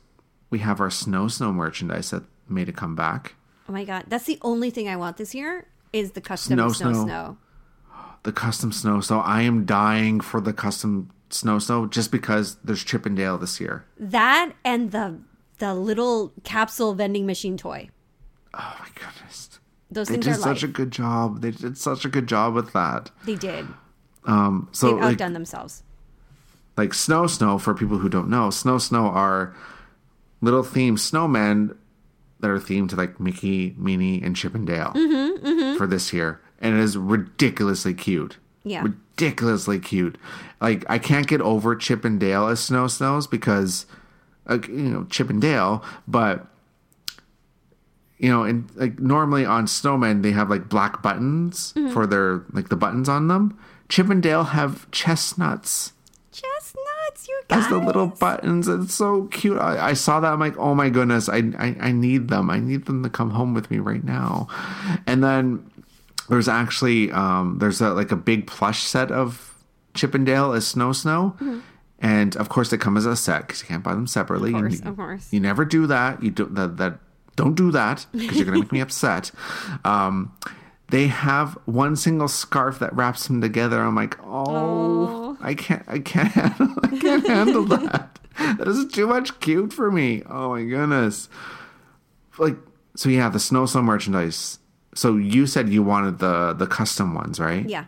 we have our snow snow merchandise that made a comeback. Oh my god, that's the only thing I want this year is the custom Snow, snow snow. snow. The custom snow snow. I am dying for the custom snow snow just because there's Chippendale this year. That and the the little capsule vending machine toy. Oh my goodness. Those They did such life. a good job. They did such a good job with that. they did. Um, so They've like, outdone themselves. like snow snow for people who don't know, snow snow are little themed snowmen that are themed to like Mickey, Minnie, and Chippendale Mm-hmm, for this year, and it is ridiculously cute. Yeah. Ridiculously cute. Like I can't get over Chippendale as snow snows because, like you know, Chippendale, but you know, and like normally on snowmen they have like black buttons Mm-hmm. for their like the buttons on them. Chippendale have chestnuts Chestnuts, you guys. as the little buttons. It's so cute. I, I saw that. I'm like, oh my goodness, I, I I need them. I need them to come home with me right now. And then there's actually um there's a like a big plush set of Chippendale as Snow Snow. And of course, they come as a set because you can't buy them separately. Of course, you, of course. you never do that. You do that. that don't do that because you're gonna make me upset. Um, they have one single scarf that wraps them together. I'm like, oh, I can't, I can't handle, I can't handle that. That is too much cute for me. Oh my goodness. Like, so yeah, the snow snow merchandise. So you said you wanted the the custom ones, right? Yeah.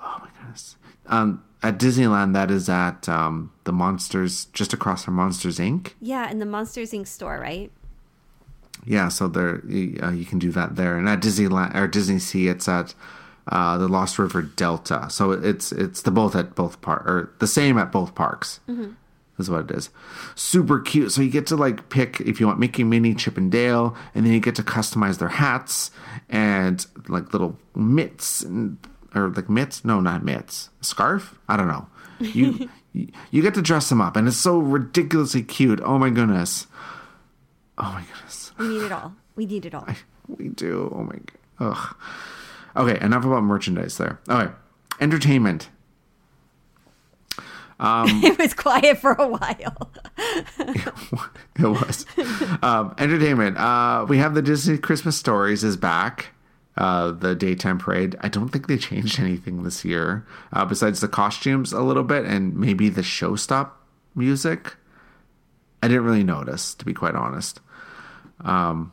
Oh my goodness. Um, at Disneyland, that is at um, the Monsters, just across from Monsters Inc. Yeah, in the Monsters Inc. store, right? Yeah, so there you, uh, you can do that there, and at Disneyland or Disney Sea, it's at uh, the Lost River Delta. So it's it's the both at both park or the same at both parks. Is what it is. Super cute. So you get to like pick if you want Mickey, Minnie, Chip and Dale, and then you get to customize their hats and like little mitts and or like mitts. No, not mitts. Scarf. I don't know. You you get to dress them up, and it's so ridiculously cute. Oh my goodness. Oh my goodness. We need it all. We need it all. We do. Oh my god. Ugh. Okay, enough about merchandise there. Okay. Entertainment. it was quiet for a while. it was. Um, entertainment. Uh, we have the Disney Christmas Stories is back. Uh, the daytime parade. I don't think they changed anything this year, uh, besides the costumes a little bit and maybe the showstop music. I didn't really notice, to be quite honest. Um,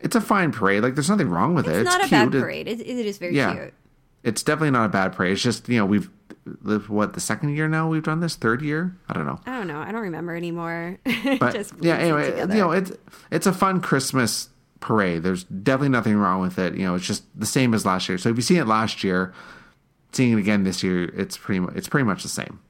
it's a fine parade. Like, there's nothing wrong with it. It's not a cute. bad parade. It, it is very Yeah. cute. It's definitely not a bad parade. It's just you know we've the- what the second year now we've done this third year. I don't know, I don't know. I don't remember anymore. but Just yeah. Anyway, you know it's it's a fun Christmas parade. There's definitely nothing wrong with it. You know, it's just the same as last year. So if you seen it last year, seeing it again this year, it's pretty mu- it's pretty much the same.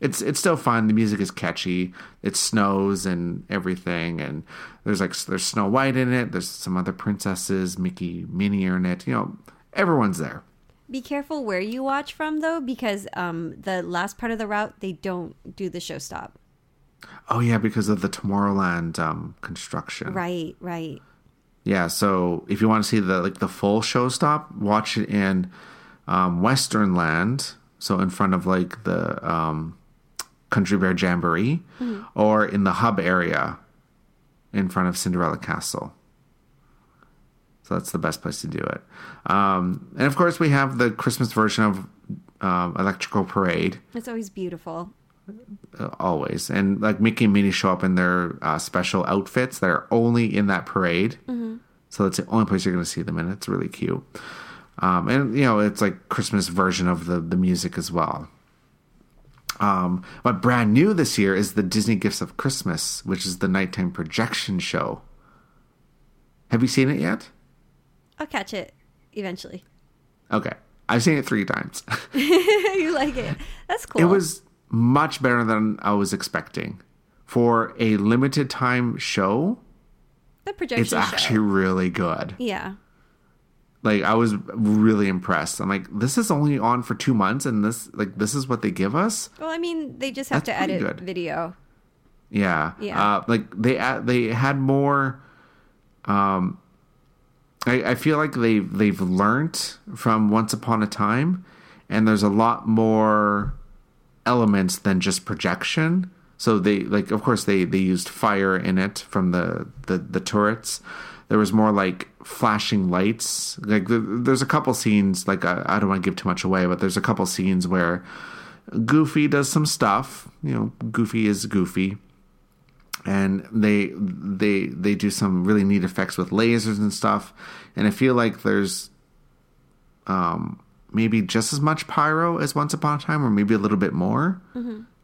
It's it's still fun. The music is catchy. It snows and everything, and there's like there's Snow White in it. There's some other princesses, Mickey, Minnie are in it. You know, everyone's there. Be careful where you watch from, though, because um, the last part of the route they don't do the show stop. Oh yeah, because of the Tomorrowland um, construction. Right, right. Yeah, so if you want to see the like the full show stop, watch it in um, Western Land, so in front of like the um, Country Bear Jamboree, or in the hub area in front of Cinderella Castle. So that's the best place to do it. Um, and of course, we have the Christmas version of um, Electrical Parade It's always beautiful. uh, always. And like Mickey and Minnie show up in their uh, special outfits that are only in that parade. So that's the only place you're going to see them in. It's really cute. Um, and, you know, it's like Christmas version of the, the music as well. Um, but brand new this year is the Disney Gifts of Christmas, which is the nighttime projection show. Have you seen it yet? I'll catch it eventually. Okay. I've seen it three times. you like it? That's cool. It was much better than I was expecting. For a limited time show, the projection it's show. actually really good. yeah. Like I was really impressed. I'm like, this is only on for two months, and this like this is what they give us. Well, I mean, they just have That's to edit good. video. Yeah, Yeah. Uh, like they they had more. Um, I, I feel like they they've learned from Once Upon a Time, and there's a lot more elements than just projection. So they like, of course, they they used fire in it from the the, the turrets. There was more like flashing lights. Like the, there's a couple scenes. Like I, I don't want to give too much away, but there's a couple scenes where Goofy does some stuff. You know, Goofy is Goofy and they they they do some really neat effects with lasers and stuff. And i feel like there's um maybe just as much pyro as once upon a time or maybe a little bit more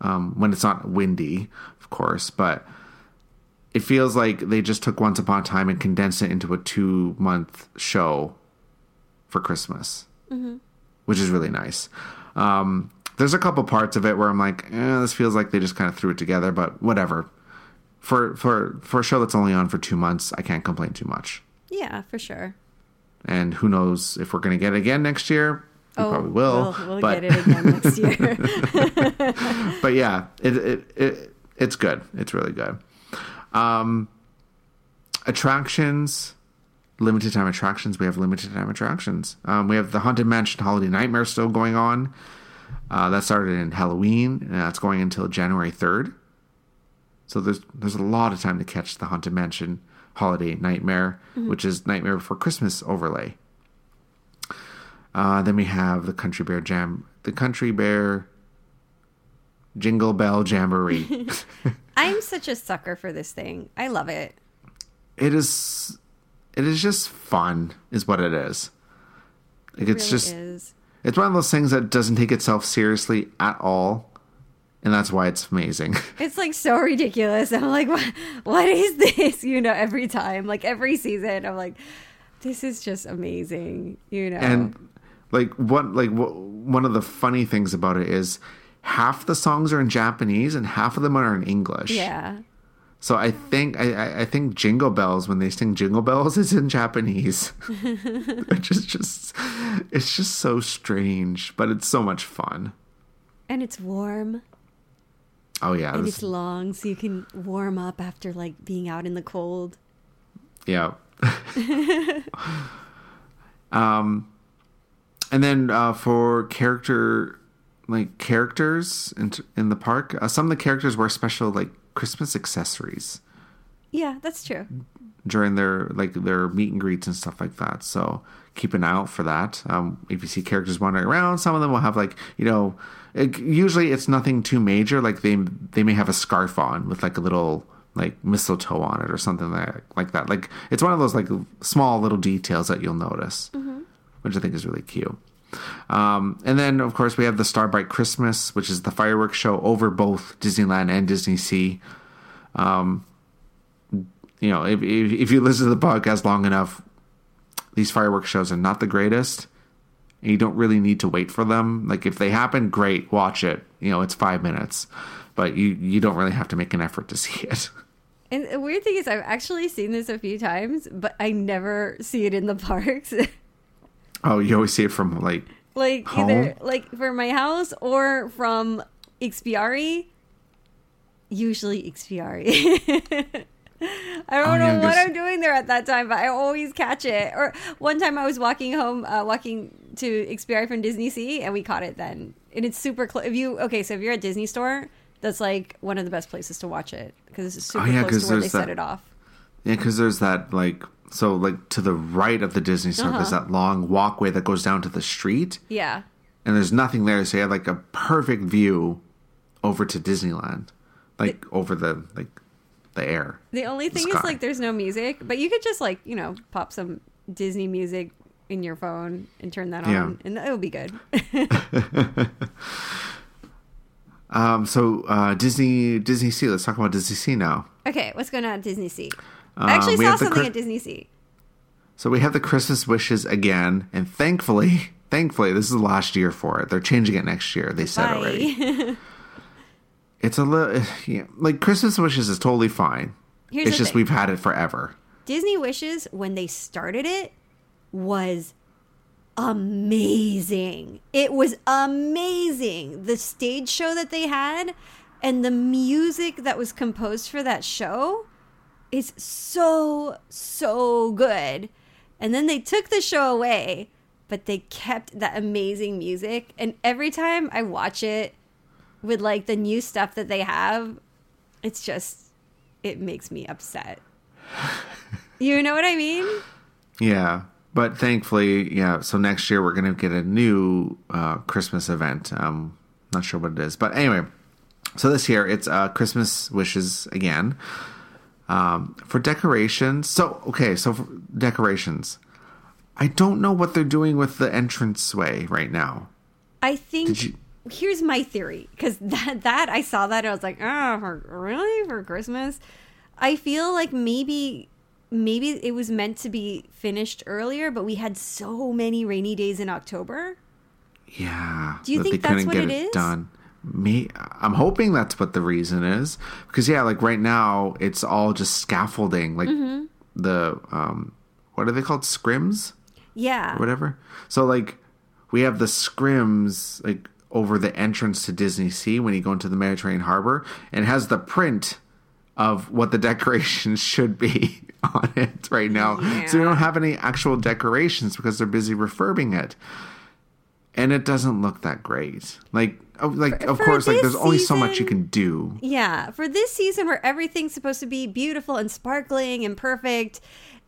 um when it's not windy of course but it feels like they just took once upon a time and condensed it into a two month show for christmas which is really nice. Um there's a couple parts of it where i'm like eh, this feels like they just kind of threw it together but whatever for for for a show that's only on for two months, I can't complain too much. Yeah, for sure. And who knows if we're going to get it again next year? We probably will. We'll, we'll but, get it again next year. but yeah, it, it it it's good. It's really good. Um, attractions, limited time attractions. We have limited time attractions. Um, we have the Haunted Mansion Holiday Nightmare still going on. Uh, that started in Halloween, and that's going until January third. So there's there's a lot of time to catch the Haunted Mansion Holiday Nightmare, which is Nightmare Before Christmas overlay. Uh, then we have the Country Bear Jam, the Country Bear Jingle Bell Jamboree. I'm such a sucker for this thing. I love it. it is, it is just fun, is what it is. Like It it's really just, is. it's one of those things that doesn't take itself seriously at all, and that's why it's amazing. It's like so ridiculous. I'm like, what, what is this? You know, every time, like every season, I'm like, this is just amazing. You know, and like what like wh- one of the funny things about it is half the songs are in Japanese and half of them are in English. yeah, So I think I, I- I think Jingle Bells when they sing Jingle Bells is in Japanese, which is just it's just so strange, but it's so much fun. and it's warm Oh yeah, and this- it's long, so you can warm up after like being out in the cold. yeah. um, and then uh, for character like characters in in the park, uh, some of the characters wear special like Christmas accessories. Yeah, that's true. During their like their meet and greets and stuff like that. So keep an eye out for that. Um, if you see characters wandering around, some of them will have like you know, it, usually it's nothing too major. Like they they may have a scarf on with like a little like mistletoe on it or something like like that. Like it's one of those like small little details that you'll notice, which I think is really cute. Um, and then of course we have the Starbright Christmas, which is the fireworks show over both Disneyland and Disney Sea you know, if, if if you listen to the podcast long enough, these fireworks shows are not the greatest. And you don't really need to wait for them. Like if they happen, great, watch it. You know, it's five minutes, but you you don't really have to make an effort to see it. And the weird thing is, I've actually seen this a few times, but I never see it in the parks. Oh, you always see it from like like Home? either like for my house or from Ikspiari. Usually Ikspiari. I don't Oh, know what I'm doing there at that time, but I always catch it. Or one time I was walking home, uh, walking to Ikspiari from Disney Sea, and we caught it then. And it's super close. If you okay, so if you're at Disney Store, that's like one of the best places to watch it because it's super Oh, yeah, close to where they there's set it off. yeah, because there's that like so like to the right of the Disney store, there's Uh-huh. that long walkway that goes down to the street, Yeah, and there's nothing there, so you have like a perfect view over to Disneyland, like over the like the air. The only thing is like there's no music, but you could just like you know pop some Disney music in your phone and turn that Yeah. on, and it'll be good. Um, so uh, Disney Disney Sea. Let's talk about Disney Sea now. okay, what's going on at Disney Sea? I actually Um, saw something at Disney Sea. So we have the Christmas wishes again, and thankfully, thankfully, this is the last year for it. They're changing it next year. They said already. It's a little yeah, like Christmas wishes is totally fine. Here's it's just thing. we've had it forever. Disney Wishes when they started it was amazing. It was amazing. The stage show that they had and the music that was composed for that show is so so good. And then they took the show away, but they kept that amazing music and every time I watch it with like the new stuff that they have, it's just it makes me upset. You know what I mean? Yeah, but thankfully, yeah. So next year we're gonna get a new uh, Christmas event. Um, not sure what it is, but anyway. So this year it's uh, Christmas wishes again. Um, for decorations, so okay, so for decorations, I don't know what they're doing with the entranceway right now. I think you- here's my theory because that that I saw that and I was like, oh, for, really for Christmas? I feel like maybe maybe it was meant to be finished earlier, but we had so many rainy days in October. Yeah. Do you that think that's what it is? done? Me, I'm hoping that's what the reason is because yeah, like right now it's all just scaffolding, like Mm-hmm. the um, what are they called, scrims, Yeah, or whatever. So like, we have the scrims like over the entrance to Disney Sea when you go into the Mediterranean harbor, and has the print of what the decorations should be on it right now. So we don't have any actual decorations because they're busy refurbing it. And it doesn't look that great. Like, oh, like of for course, like there's only so much you can do. Yeah, for this season where everything's supposed to be beautiful and sparkling and perfect,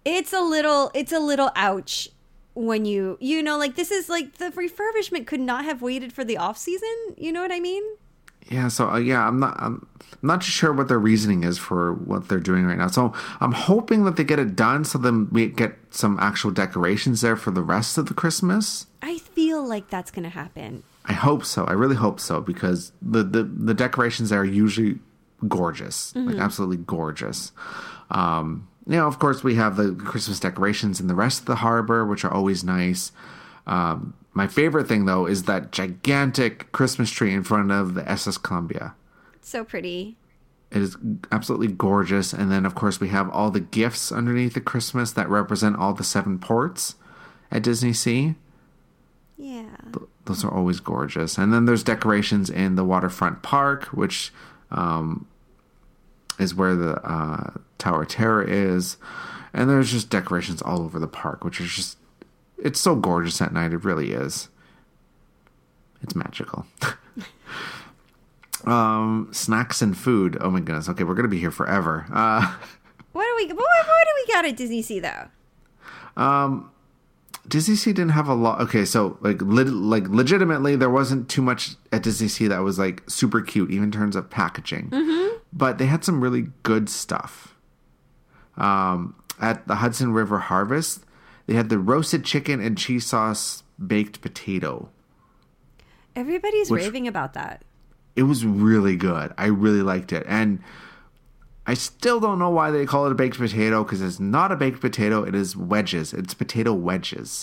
it's a little it's a little ouch when you you know like this is like the refurbishment could not have waited for the off season. You know what I mean? Yeah, so uh, yeah, I'm not I'm not sure what their reasoning is for what they're doing right now. So I'm hoping that they get it done so then we get some actual decorations there for the rest of the Christmas. I feel like that's going to happen. I hope so. I really hope so because the the, the decorations there are usually gorgeous, like absolutely gorgeous. Um, you know, of course, we have the Christmas decorations in the rest of the harbor, which are always nice. Um, my favorite thing though is that gigantic Christmas tree in front of the SS Columbia. So pretty. It is absolutely gorgeous. And then, of course, we have all the gifts underneath the Christmas that represent all the seven ports at Disney Sea. Yeah. Those are always gorgeous. And then there's decorations in the waterfront park, which um, is where the uh, Tower of Terror is. And there's just decorations all over the park, which is just, it's so gorgeous at night. It really is. It's magical. um, snacks and food. Oh my goodness. Okay, we're going to be here forever. Uh, What do we what, what do we got at Disney Sea though? Um, Disney Sea didn't have a lot. Okay, so like lit, like legitimately, there wasn't too much at Disney Sea that was like super cute, even in terms of packaging. But they had some really good stuff. Um, at the Hudson River Harvest, they had the roasted chicken and cheese sauce baked potato. Everybody's Which- raving about that. It was really good. I really liked it, and I still don't know why they call it a baked potato because it's not a baked potato. It is wedges. It's potato wedges.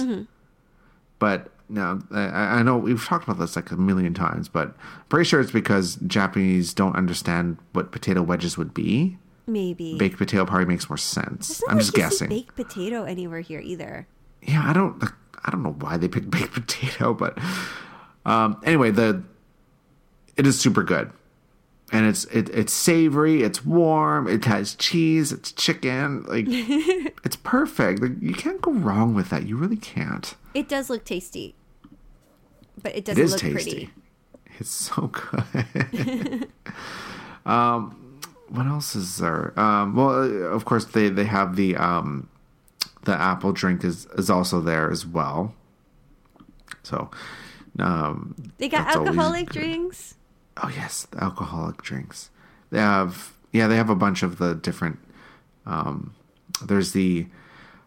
But no, I, I know we've talked about this like a million times, but I'm pretty sure it's because Japanese don't understand what potato wedges would be. Maybe. Baked potato probably makes more sense. I'm like just guessing. baked potato anywhere here either. yeah, I don't, I don't know why they picked baked potato, but um, anyway, the it is super good, and it's it, it's savory, it's warm, it has cheese, it's chicken, like it's perfect. Like, you can't go wrong with that. You really can't. It does look tasty, but it It doesn't is look tasty. pretty. It's so good. um, what else is there? Um, well, uh, of course they they have the um, the apple drink is is also there as well. So, um, They got alcoholic drinks. Oh yes, the alcoholic drinks. They have yeah, they have a bunch of the different. Um, there's the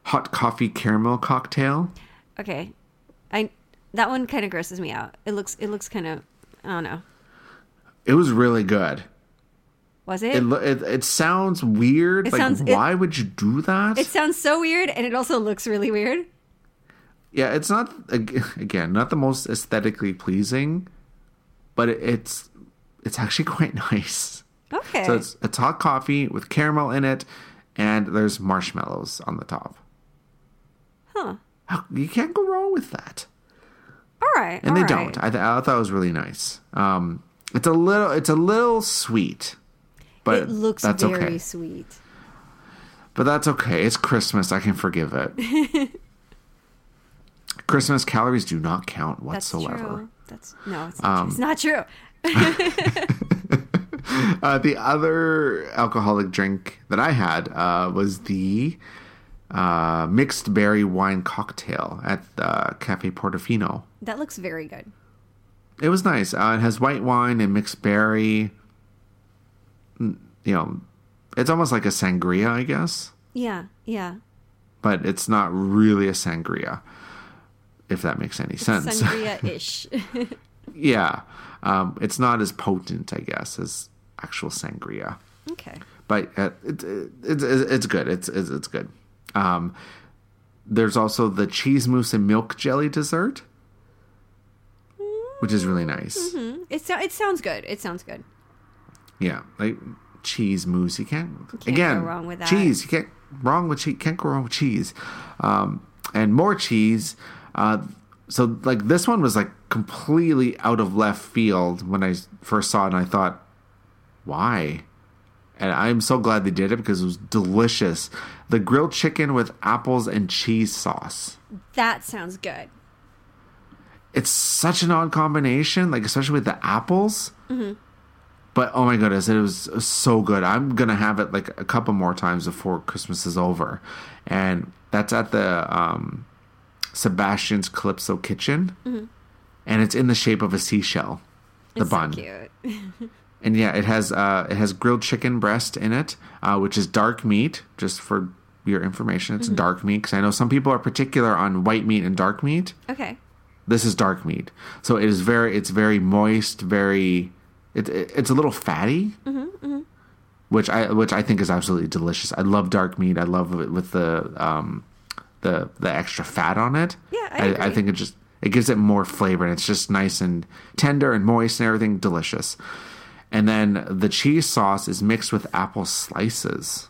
hot coffee caramel cocktail. Okay, I that one kind of grosses me out. It looks it looks kind of I don't know. It was really good. Was It it? lo- it, it sounds weird. It like sounds- it- why would you do that? It sounds so weird, and it also looks really weird. yeah, it's not again not the most aesthetically pleasing, but it's it's actually quite nice. Okay. So it's it's hot coffee with caramel in it, and there's marshmallows on the top. huh. You can't go wrong with that. All right. and all they right. don't. I, th- I thought it was really nice. Um, it's a little, it's a little sweet, but it looks that's very okay. sweet. But that's okay. It's Christmas. I can forgive it. Christmas calories do not count That's whatsoever. true. That's no, it's not, Um, true. it's not true. Uh, the other alcoholic drink that I had uh, was the uh, mixed berry wine cocktail at the Cafe Portofino. That looks very good. It was nice. Uh, it has white wine and mixed berry. Mm, You know, it's almost like a sangria, I guess, Yeah, yeah. but it's not really a sangria, if that makes any sense. Sangria ish. yeah, um, it's not as potent, I guess, as actual sangria, okay. but uh, it, it, it's it's good. It's it's, it's good. Um, there's also the cheese mousse and milk jelly dessert, which is really nice. It so, it sounds good. It sounds good. Yeah, like cheese mousse. You can't, can't again go wrong with that. Cheese. You can't wrong with cheese. Can't go wrong with cheese. Um, and more cheese. Uh, so like this one was like completely out of left field when I first saw it, and I thought, why? And I'm so glad they did it because it was delicious. The grilled chicken with apples and cheese sauce. That sounds good. It's such an odd combination, like especially with the apples. But oh my goodness, it was so good. I'm gonna have it like a couple more times before Christmas is over, and that's at the um, Sebastian's Calypso Kitchen, and it's in the shape of a seashell. The It's bun, so cute. and yeah, it has uh, it has grilled chicken breast in it, uh, which is dark meat. Just for your information, it's dark meat because I know some people are particular on white meat and dark meat. Okay. This is dark meat, so it is very it's very moist, very it, it it's a little fatty, which I which I think is absolutely delicious. I love dark meat. I love it with the um the the extra fat on it. Yeah, I I, agree. think it just it gives it more flavor, and it's just nice and tender and moist and everything delicious. And then the cheese sauce is mixed with apple slices.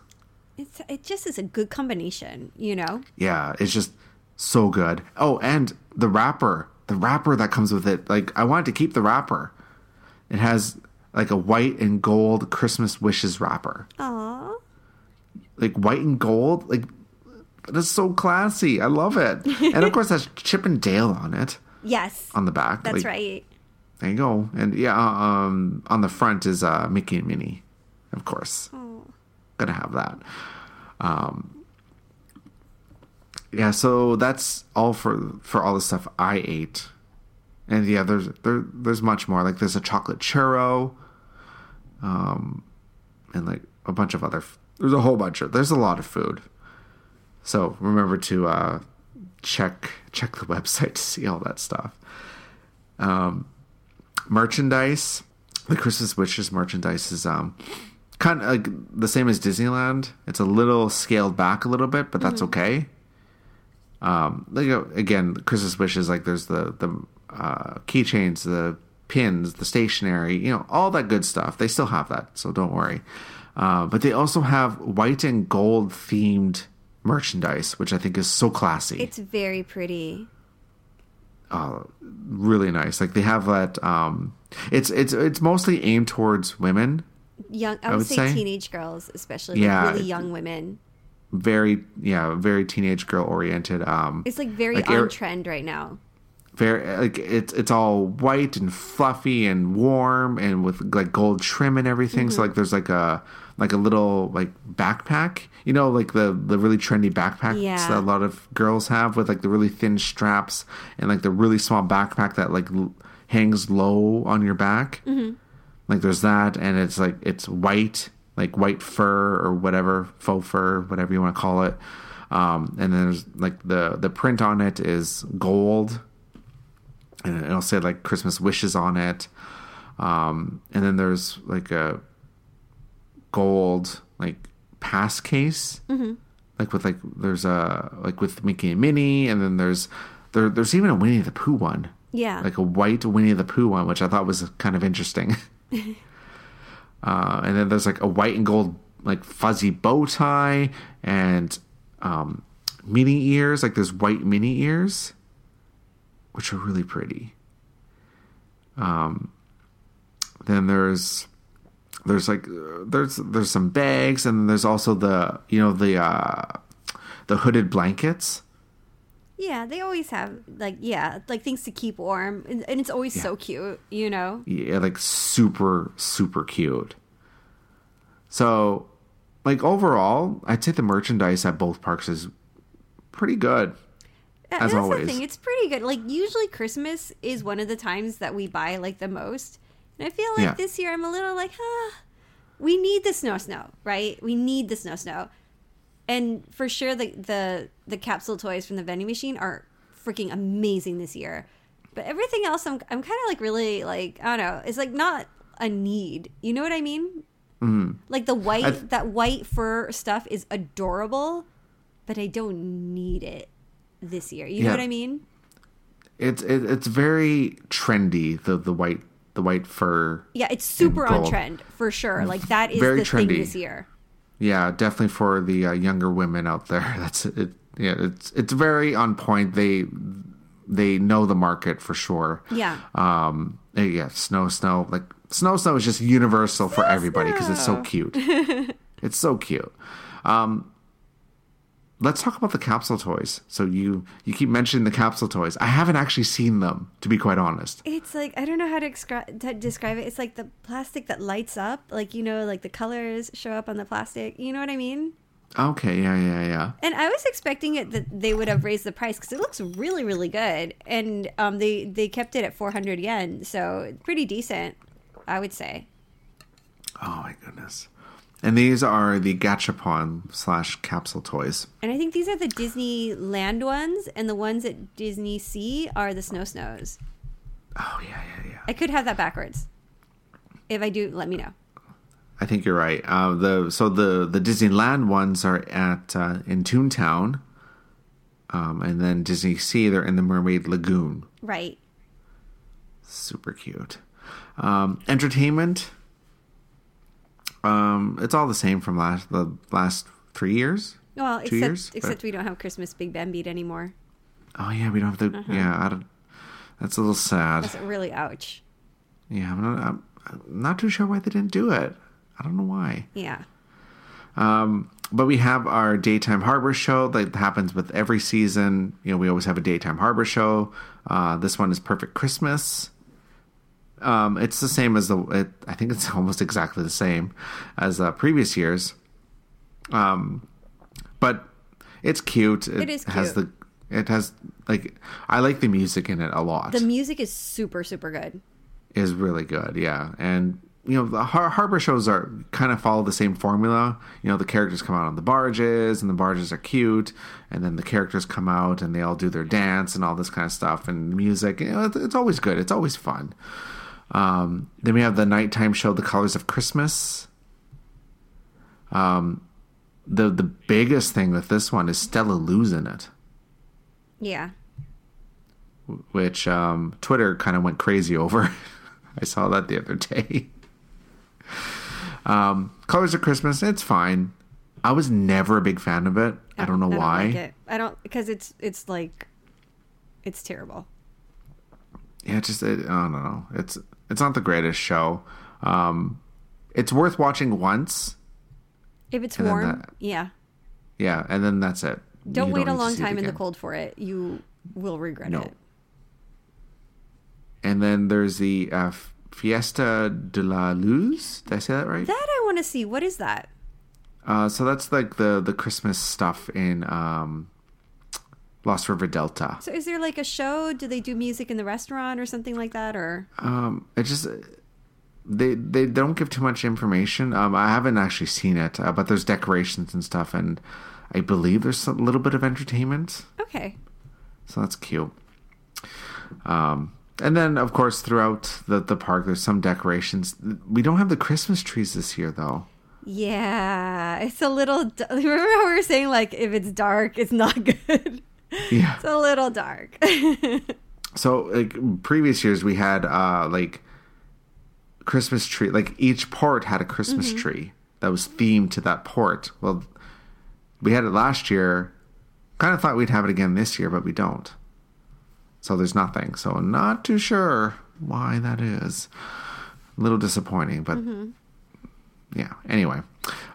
It's it just is a good combination, you know. Yeah, it's just so good. Oh, and the wrapper, the wrapper that comes with it. Like I wanted to keep the wrapper. It has like a white and gold Christmas wishes wrapper. Aw. Like white and gold, like that's so classy. I love it. and of course, that's Chip and Dale on it Yes. on the back. That's Like, right. There you go. And yeah, um, on the front is uh, Mickey and Minnie, of course. Gonna have that. Um, yeah, so that's all for for all the stuff I ate. And yeah, there's there there's much more. Like there's a chocolate churro, um, and like a bunch of other. There's a whole bunch of. There's a lot of food. So remember to uh, check check the website to see all that stuff merchandise. The Christmas Wishes merchandise is um kind of like the same as Disneyland. It's a little scaled back a little bit, but that's okay. Um, like uh, again, Christmas Wishes like there's the the uh, keychains, the pins, the stationery, you know, all that good stuff. They still have that, so don't worry. Uh, but they also have white and gold themed merchandise, which I think is so classy. It's very pretty. Uh, really nice. Like they have that. Um, it's it's it's mostly aimed towards women. Young I would, would say, say- teenage girls, especially Yeah. like really young women. Very yeah, very teenage girl oriented. Um, It's like very Like on Air- trend right now. very like it's it's all white and fluffy and warm and with like gold trim and everything. Mm-hmm. So like there's like a like a little like backpack, you know, like the the really trendy backpacks Yeah. that a lot of girls have with like the really thin straps and like the really small backpack that like l- hangs low on your back. Mm-hmm. Like there's that, and it's like it's white, like white fur or whatever, faux fur, whatever you want to call it. Um, and then there's like the the print on it is gold, and it'll say like Christmas wishes on it. Um, and then there's like a gold like pass case, like with like there's a like with Mickey and Minnie, and then there's there there's even a Winnie the Pooh one Yeah. like a white Winnie the Pooh one, which I thought was kind of interesting. uh, and then there's like a white and gold like fuzzy bow tie and um, mini ears. Like there's white mini ears, which are really pretty. Um, then there's there's like there's there's some bags and there's also the you know the uh, the hooded blankets. yeah, they always have like yeah, like things to keep warm, and, and it's always so cute, you know. yeah, like super super cute. So, like overall, I'd say the merchandise at both parks is pretty good. As that's always. the thing. It's pretty good. Like usually Christmas is one of the times that we buy like the most. And I feel like Yeah. this year I'm a little like, huh, we need the snow snow, right? We need the snow snow. And for sure the the the capsule toys from the vending machine are freaking amazing this year. But everything else I'm I'm kind of like really like, I don't know, it's like not a need. You know what I mean? Like the white Mm-hmm. That white fur stuff is adorable, but I don't need it this year. You know what I mean? It's it, it's very trendy. The the white the white fur. Yeah, it's super on trend for sure. Like that is Very the thing trendy. this year. Yeah, definitely for the uh, younger women out there. That's it. Yeah, it's it's very on point. They they know the market for sure. Yeah. Um. eh, Yeah. Snow. Snow. Like snow. Snow is just universal for everybody because it's so cute. it's so cute. Um. Let's talk about the capsule toys. So you you keep mentioning the capsule toys. I haven't actually seen them, to be quite honest. It's like I don't know how to, excri- to describe it. It's like the plastic that lights up, like you know, like the colors show up on the plastic. You know what I mean? Okay. Yeah. Yeah. Yeah. And I was expecting it that they would have raised the price because it looks really, really good. And um, they they kept it at 400 yen, so pretty decent, I would say. Oh my goodness. And these are the Gachapon slash capsule toys. And I think these are the Disneyland ones, and the ones at Disney Sea are the Snow Snows. Oh yeah, yeah, yeah. I could have that backwards. If I do, let me know. I think you're right. Uh, the so the the Disneyland ones are at uh, in Toontown, um, and then Disney Sea they're in the Mermaid Lagoon. Right. Super cute. Um, entertainment. Um, it's all the same from last the last three years. Well, Two except years? except we don't have Christmas Big Band Beat anymore. Oh yeah, we don't have the yeah. I don't, that's a little sad. That's really ouch. Yeah, I'm not, I'm, I'm not too sure why they didn't do it. I don't know why. Yeah. Um, but we have our daytime harbor show that happens with every season. You know, we always have a daytime harbor show. Uh, this one is Perfect Christmas. Um, it's the same as the. It, I think it's almost exactly the same as uh, previous years. Um, but it's cute. It, It is has the. It has like I like the music in it a lot. The music is super super good. is really good. Yeah, and you know the har- harbor shows are kind of follow the same formula. You know the characters come out on the barges, and the barges are cute, and then the characters come out and they all do their dance and all this kind of stuff and music. You know, it's, it's always good. It's always fun. Um, then we have the nighttime show, The Colors of Christmas. Um, the the biggest thing with this one is Stella Lou's in it. Yeah. which um, Twitter kind of went crazy over. I saw that the other day. Um, Colors of Christmas, it's fine. I was never a big fan of it. I don't know why. like it. I don't because it's it's like it's terrible. Yeah, just it, I don't know. It's it's not the greatest show. Um, it's worth watching once. If it's warm, that- yeah. Yeah, and then that's it. Don't You wait a need to long time in the cold for it. You will regret No. it. And then there's the uh, Fiesta de la Luz. Did I say that right? That I want to see. What is that? Uh, so that's like the the Christmas stuff in um, Lost River Delta. So is there like a show? Do they do music in the restaurant or something like that? Or Um, it just they they don't give too much information. Um, I haven't actually seen it, uh, but there's decorations and stuff, and I believe there's a little bit of entertainment, okay, so that's cute. Um, and then of course throughout the the park, there's some decorations. We don't have the Christmas trees this year though. yeah, it's a little. Remember how we were saying like if it's dark, it's not good. Yeah. it's a little dark. So like previous years, we had uh like Christmas tree. Like each port had a Christmas Mm-hmm. tree that was themed to that port. Well, we had it last year. Kind of thought we'd have it again this year, but we don't. So there's nothing. So not too sure why that is. A little disappointing, but Mm-hmm. Yeah. Anyway,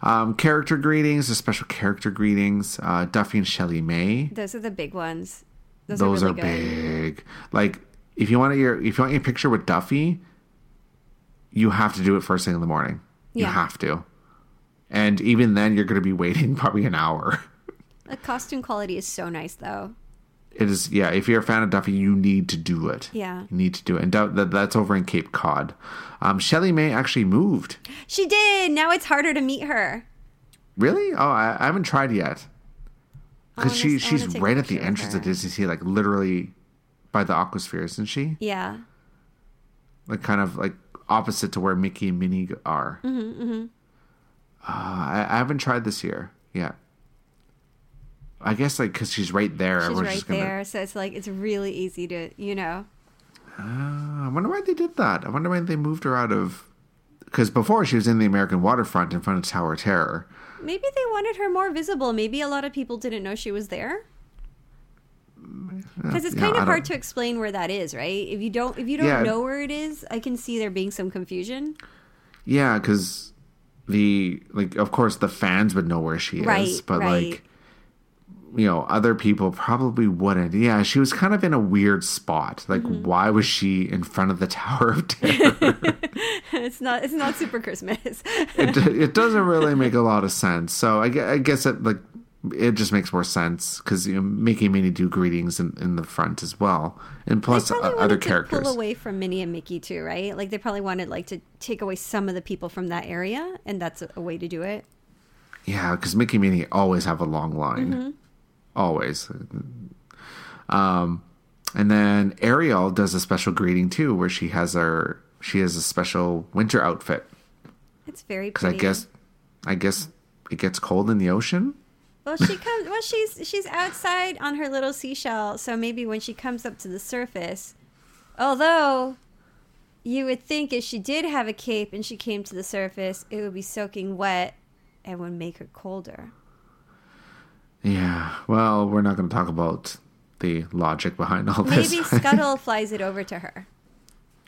um, character greetings, the special character greetings. Uh, Duffy and ShellieMay Those are the big ones. Those, those are, are, really good. big. Like if you want your if you want your picture with Duffy, you have to do it first thing in the morning. Yeah. You have to. And even then you're going to be waiting probably an hour. The costume quality is so nice, though. It is yeah, if you're a fan of Duffy, you need to do it. Yeah. You need to do it. And that, that's over in Cape Cod. Um ShellieMay actually moved. She did. Now it's harder to meet her. Really? Oh, I, I haven't tried yet. Cuz she she's wanna take a right at the entrance of her. Disney Sea like literally by the Aquasphere, isn't she? Yeah. like kind of like opposite to where Mickey and Minnie are. Mm-hmm, Uh, I, I haven't tried this year yet. I guess like because she's right there. She's right gonna, there, so it's like it's really easy to, you know. Uh, I wonder why they did that. I wonder why they moved her out of. Because before she was in the American waterfront in front of Tower of Terror. Maybe they wanted her more visible. Maybe a lot of people didn't know she was there. Because it's kind I of hard to explain where that is, right? If you don't if you don't Yeah. know where it is, I can see there being some confusion. Yeah, because the like, of course, the fans would know where she is, but right. like, you know, other people probably wouldn't. Yeah, she was kind of in a weird spot. Like, Mm-hmm. why was she in front of the Tower of Terror? it's not it's not super Christmas. it, it doesn't really make a lot of sense. So I, I guess it like it just makes more sense because you know, Mickey and Minnie do greetings in, in the front as well, and plus uh, other characters. pull away from Minnie and Mickey too, right? Like they probably wanted like to take away some of the people from that area, and that's a, a way to do it. Yeah, because Mickey and Minnie always have a long line. Mm-hmm. Always. Um, and then Ariel does a special greeting too, where she has her she has a special winter outfit It's very because I guess I guess it gets cold in the ocean. Well, she comes. Well, she's she's outside on her little seashell, so maybe when she comes up to the surface, although you would think if she did have a cape and she came to the surface, it would be soaking wet and would make her colder. Yeah. Well, we're not going to talk about the logic behind all this. Maybe Scuttle flies it over to her.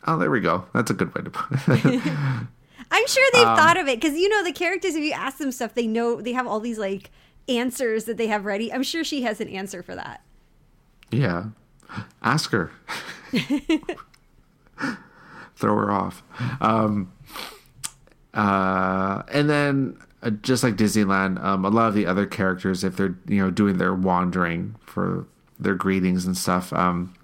oh, there we go. That's a good way to put it. I'm sure they've Um, thought of it because you know the characters. If you ask them stuff, they know they have all these like answers that they have ready. I'm sure she has an answer for that. yeah. Ask her. Throw her off. Um, uh, and then, uh, just like Disneyland, um, a lot of the other characters, if they're you know doing their wandering for their greetings and stuff, um,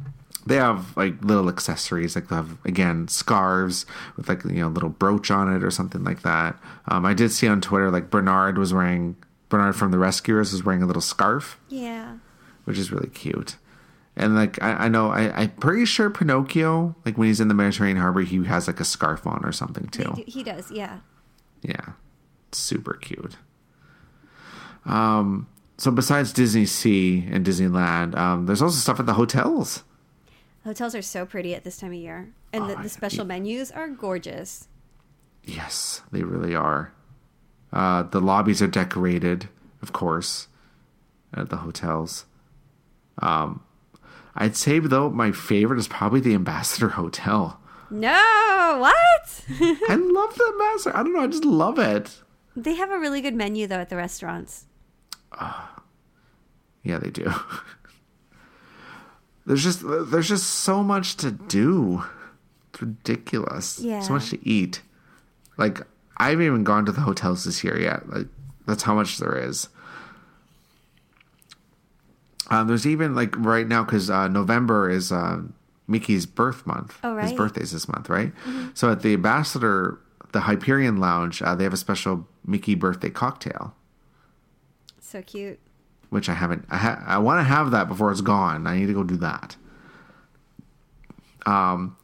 they have like little accessories, like they have again scarves with like you know little brooch on it or something like that. Um, I did see on Twitter like Bernard was wearing Bernard from the Rescuers was wearing a little scarf Yeah. which is really cute. And like I, I know I, I'm pretty sure Pinocchio, like when he's in the Mediterranean harbor, he has like a scarf on or something too. do- he does. Yeah. Yeah. Super cute. Um so besides Disney Sea and Disneyland, um, there's also stuff at the hotels. Hotels are so pretty at this time of year, and Oh, the, I- the special menus are gorgeous. Yes, they really are. Uh, the lobbies are decorated, of course, at the hotels. Um, I'd say though my favorite is probably the Ambassador Hotel. No, what? I love the Ambassador. I don't know. I just love it. They have a really good menu though at the restaurants. Yeah, they do. there's just there's just so much to do. It's ridiculous. Yeah. So much to eat. Like I haven't even gone to the hotels this year yet. Like that's how much there is. Um, there's even like right now because uh, November is uh, Mickey's birth month. Oh, right. His birthday's this month, right? So at the Ambassador, the Hyperion Lounge, uh, they have a special Mickey birthday cocktail. So cute. which I haven't. I, ha- I want to have that before it's gone. I need to go do that. Um,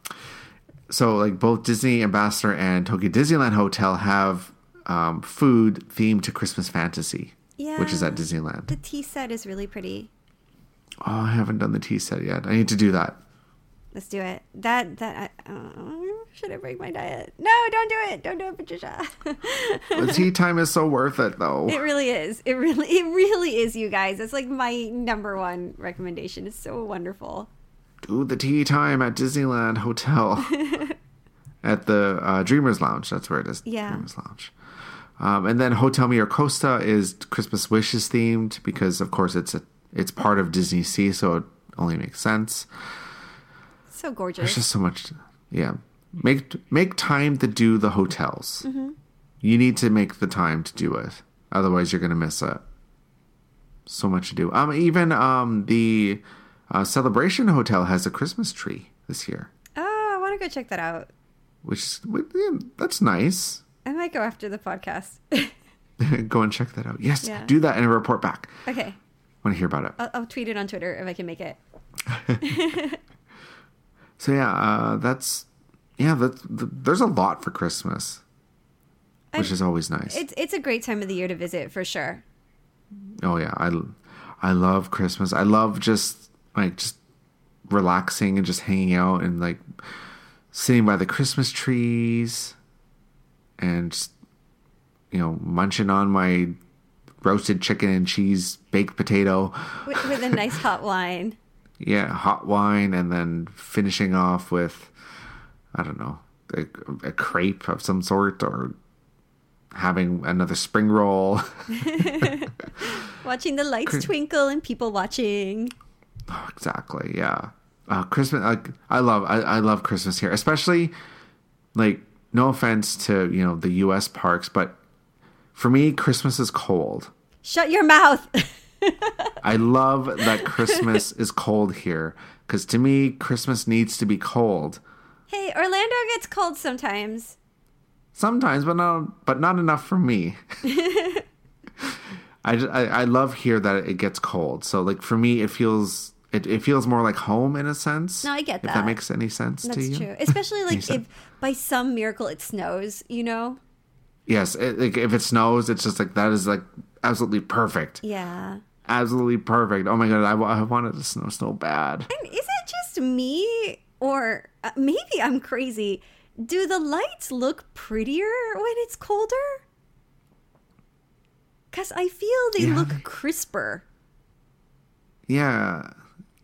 so like both Disney Ambassador and Tokyo Disneyland Hotel have um, food themed to Christmas fantasy, Yeah. which is at Disneyland. The tea set is really pretty. Oh, I haven't done the tea set yet. I need to do that. Let's do it. That that I, uh, should I break my diet? No, don't do it. Don't do it, Patricia. The tea time is so worth it, though. it really is. It really it really is, you guys. It's like my number one recommendation. It's so wonderful. do the tea time at Disneyland Hotel at the uh, Dreamers Lounge. That's where it is. Yeah. Dreamers Lounge. Um, and then Hotel Miracosta is Christmas wishes themed because, of course, it's a it's part of Disney Sea, so it only makes sense. So gorgeous. There's just so much. Yeah, make make time to do the hotels. Mm-hmm. You need to make the time to do it, otherwise you're gonna miss it. So much to do. Um, even um the uh, Celebration Hotel has a Christmas tree this year. Oh, I want to go check that out. which yeah, that's nice. I might go after the podcast. Go and check that out. Yes, Yeah. do that and report back. okay. Want to hear about it? I'll, I'll tweet it on Twitter if I can make it. So yeah, uh, that's yeah. That, th there's a lot for Christmas, which I- is always nice. It's it's a great time of the year to visit for sure. oh yeah, I I love Christmas. I love just like just relaxing and just hanging out and like sitting by the Christmas trees and just, you know munching on my roasted chicken and cheese baked potato. With, with a nice hot wine. yeah, hot wine, and then finishing off with, I don't know, a, a crepe of some sort, or having another spring roll. Watching the lights twinkle and people watching. Oh, exactly. Yeah. Uh, Christmas. Like I love. I, I love Christmas here, especially like no offense to you know the U.S. parks, but for me, Christmas is cold. Shut your mouth. I love that Christmas is cold here because to me, Christmas needs to be cold. Hey, Orlando gets cold sometimes. Sometimes, but not but not enough for me. I, ju- I I love here that it gets cold. So like for me, it feels it, it feels more like home in a sense. No, I get that. If that. makes any sense to That's you. true. Especially like if by some miracle it snows, you know? Yes, it, like if it snows, it's just like that is like absolutely perfect. Yeah. Absolutely perfect. Oh my god, I, I wanted to snow so bad. And is it just me or uh, maybe I'm crazy? Do the lights look prettier when it's colder? Cuz I feel they Yeah, look they- crisper. Yeah,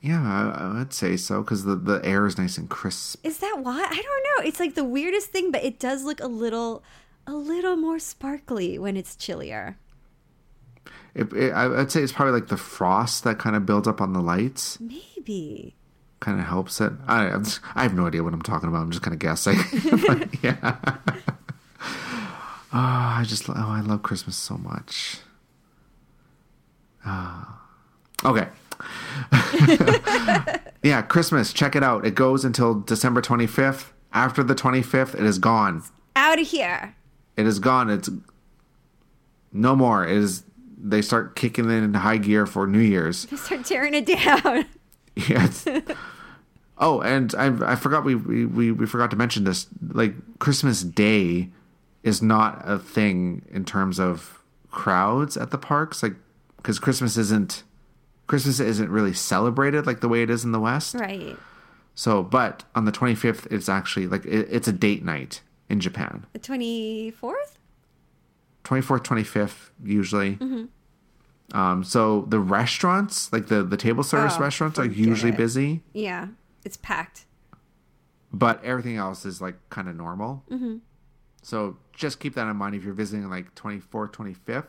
yeah, I, would say so because the the air is nice and crisp. Is that why? I don't know. It's like the weirdest thing, but it does look a little a little more sparkly when it's chillier. It, it, I would say it's probably like the frost that kind of builds up on the lights, Maybe. Kind of helps it. I I have no idea what I'm talking about. I'm just kind of guessing. but, yeah. Oh, I just oh I love Christmas so much. Ah. okay. yeah, Christmas. Check it out. It goes until December 25th. After the 25th, it is gone. Out of here. It is gone. It's no more. It is. They start kicking it into high gear for New Year's. They start tearing it down. Yes. oh, and I I forgot we, we we we forgot to mention this. Like Christmas Day is not a thing in terms of crowds at the parks. Like because Christmas isn't Christmas isn't really celebrated like the way it is in the West. right. So, but on the 25th, it's actually like it, it's a date night in Japan. The 24th? 24th, 25th, usually. Mm-hmm. Um, so the restaurants, like the, the table service Oh, restaurants, are usually it. busy, Yeah. It's packed. but everything else is like kind of normal. Mm-hmm. So just keep that in mind if you're visiting like 24th, 25th.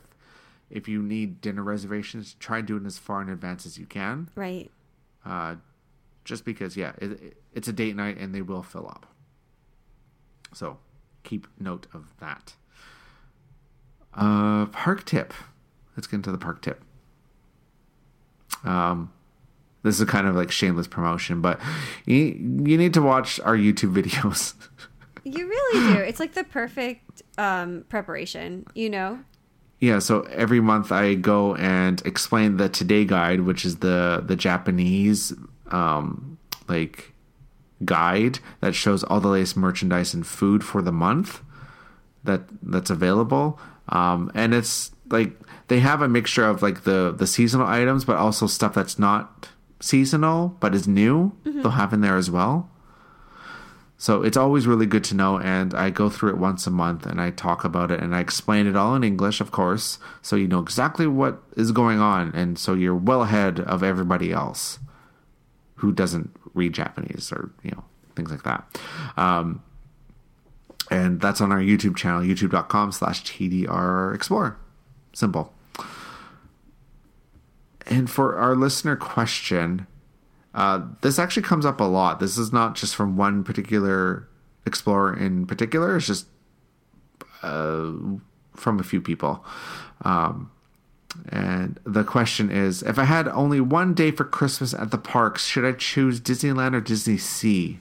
If you need dinner reservations, try and do it as far in advance as you can. Right. Uh, just because, yeah, it, it- it's a date night and they will fill up. So keep note of that. Uh, park tip. Let's get into the park tip. Um, this is kind of like shameless promotion, but you, you need to watch our YouTube videos. You really do. It's like the perfect um, preparation, you know? Yeah, so every month I go and explain the Today Guide, which is the the Japanese um, like guide that shows all the latest merchandise and food for the month that that's available. Um, and it's like they have a mixture of like the the seasonal items, but also stuff that's not seasonal but is new. They'll have in there as well. So it's always really good to know, and I go through it once a month and I talk about it and I explain it all in English, of course, so you know exactly what is going on, and so you're well ahead of everybody else who doesn't read Japanese or you know things like that. Um, and that's on our YouTube channel, youtube.com slash TDR Explorer. Simple. And for our listener question, uh, this actually comes up a lot. This is not just from one particular explorer in particular. It's just uh, from a few people. Um, and the question is if I had only one day for Christmas at the parks, should I choose Disneyland or Disney Sea?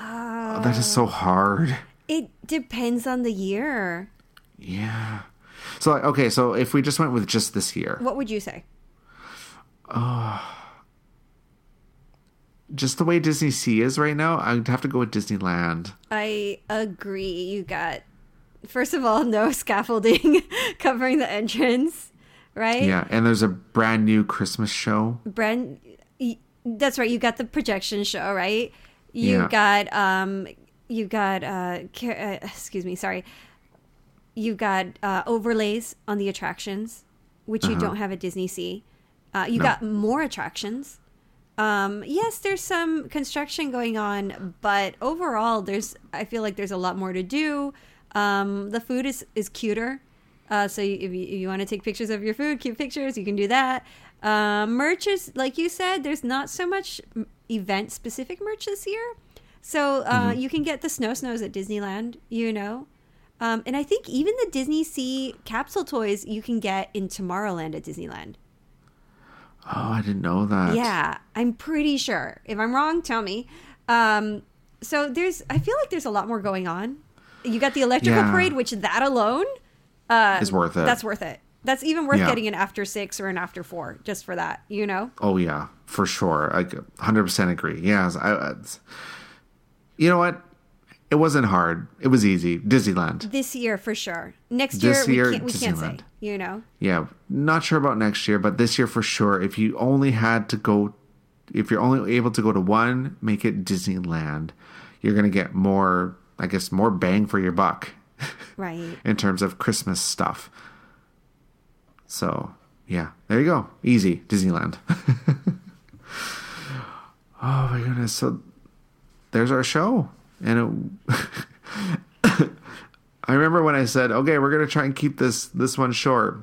Oh, that is so hard. It depends on the year. Yeah. So, okay, so if we just went with just this year, What would you say? Just the way Disney Sea is right now, I'd have to go with Disneyland. I agree. You got, first of all, no scaffolding covering the entrance, right? Yeah, and there's a brand new Christmas show. Brent, y- that's right. You got the projection show, right? You Yeah. got um, you got uh, uh, excuse me, sorry. You got uh, overlays on the attractions, which you don't have at Disney Sea. Uh, you No. got more attractions. Um, yes, there's some construction going on, but overall, there's I feel like there's a lot more to do. Um, the food is is cuter, uh, so you, if you, if you want to take pictures of your food, cute pictures, you can do that. Um, merch is like you said, there's not so much event specific merch this year, so uh, you can get the snow snows at Disneyland. You know. Um, and I think even the Disney Sea capsule toys you can get in Tomorrowland at Disneyland. Oh, I didn't know that. Yeah, I'm pretty sure. If I'm wrong, tell me. Um, so there's, I feel like there's a lot more going on. You got the electrical Yeah. parade, which that alone uh, Is worth it. That's worth it. That's even worth Yeah. getting an after six or an after four just for that. You know? Oh yeah, for sure. I hundred percent agree. Yes, I, it's, you know what? It wasn't hard. It was easy. Disneyland. This year for sure. Next This year, year, we can't. We can't say. You know? Yeah, not sure about next year, but this year for sure. If you only had to go, if you're only able to go to one, make it Disneyland. You're gonna get more, I guess, more bang for your buck Right. in terms of Christmas stuff. So yeah, there you go. Easy Disneyland. oh my goodness! So there's our show, and it, I remember when I said, "Okay, we're gonna try and keep this this one short."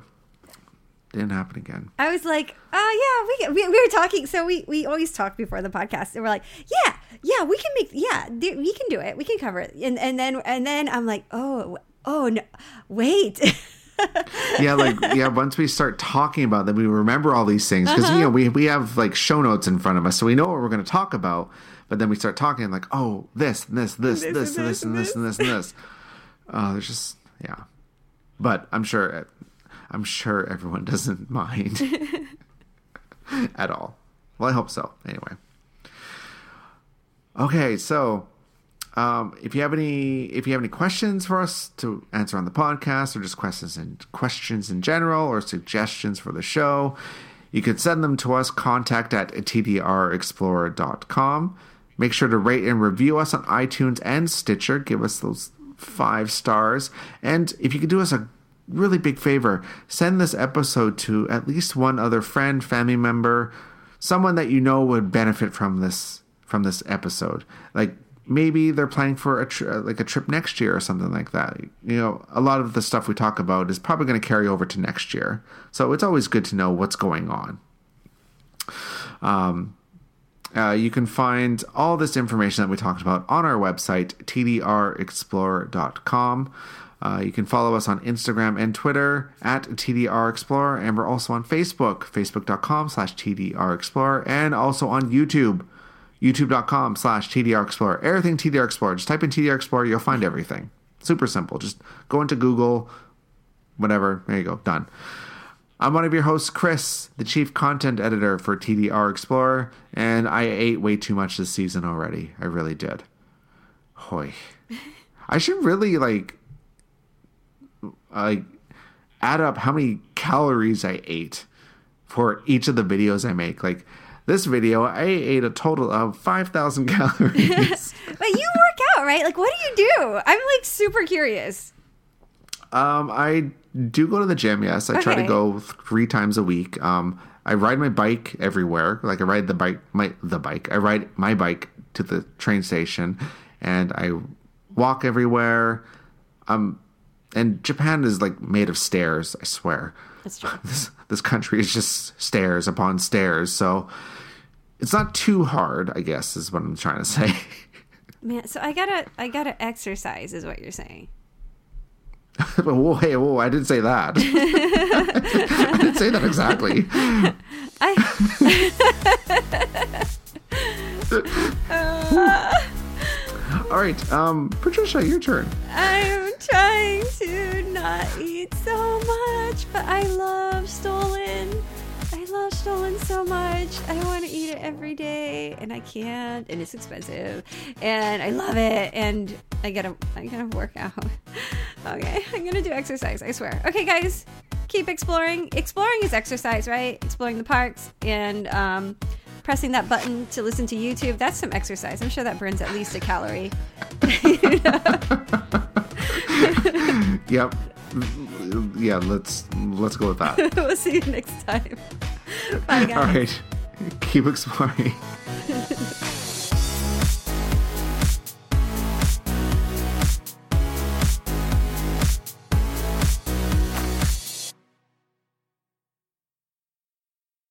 Didn't happen again. I was like, oh yeah, we, we we were talking. So we we always talk before the podcast, and we're like, yeah, yeah, we can make, yeah, we can do it, we can cover it, and and then and then I'm like, oh oh no, wait, yeah, like yeah. Once we start talking about them, we remember all these things because you uh-huh. know we we have like show notes in front of us, so we know what we're going to talk about. But then we start talking and like, oh, this, and this, this, This this, this, and this, and this, and this. Uh, there's just yeah. But I'm sure, I'm sure everyone doesn't mind at all. Well, I hope so. Anyway. Okay, so um, if you have any if you have any questions for us to answer on the podcast or just questions and questions in general or suggestions for the show you can send them to us contact at tdrexplorer.com make sure to rate and review us on itunes and stitcher. Give us those five stars. And if you could do us a really big favor send this episode to at least one other friend family member someone that you know would benefit from this from this episode. Like maybe they're planning for a tri- like a trip next year or something like that. You know a lot of the stuff we talk about is probably going to carry over to next year. So it's always good to know what's going on. Um, uh, you can find all this information that we talked about on our website, tdrexplorer.com. Uh, you can follow us on Instagram and Twitter at TDR tdrexplorer, and we're also on Facebook, facebook.com slash TDR tdrexplorer, and also on YouTube, youtube.com slash TDR tdrexplorer. Everything TDR Explorer. Just type in TDR Explorer, you'll find everything. Super simple. Just go into Google, whatever. There you go. Done. I'm one of your hosts, Chris, the chief content editor for TDR Explorer, and I ate way too much this season already. I really did. Hoy. I should really like like add up how many calories I ate for each of the videos I make. Like this video, I ate a total of 5,000 calories. but you work out, right? Like, what do you do? I'm like super curious. Um, I do go to the gym. Yes, I try to go three times a week. Um, I ride my bike everywhere. Like I ride the bike, my the bike. I ride my bike to the train station, and I walk everywhere. Um, and Japan is like made of stairs. I swear. That's true. This this country is just stairs upon stairs. So it's not too hard. I guess is what I'm trying to say. Man, so I gotta I gotta exercise, is what you're saying. whoa, hey, whoa! I didn't say that. I didn't say that exactly. All right, um, Patricia, your turn. I'm trying to not eat so much, but I love stollen. I love stollen so much. I want to eat it every day, and I can't, and it's expensive, and I love it, and I gotta, I gotta work out. Okay, I'm gonna do exercise. I swear. Okay, guys, keep exploring. Exploring is exercise, right? Exploring the parks and um, pressing that button to listen to YouTube. That's some exercise. I'm sure that burns at least a calorie. Yep. Yeah, let's let's go with that. we'll see you next time. Bye, guys. All right. Keep exploring.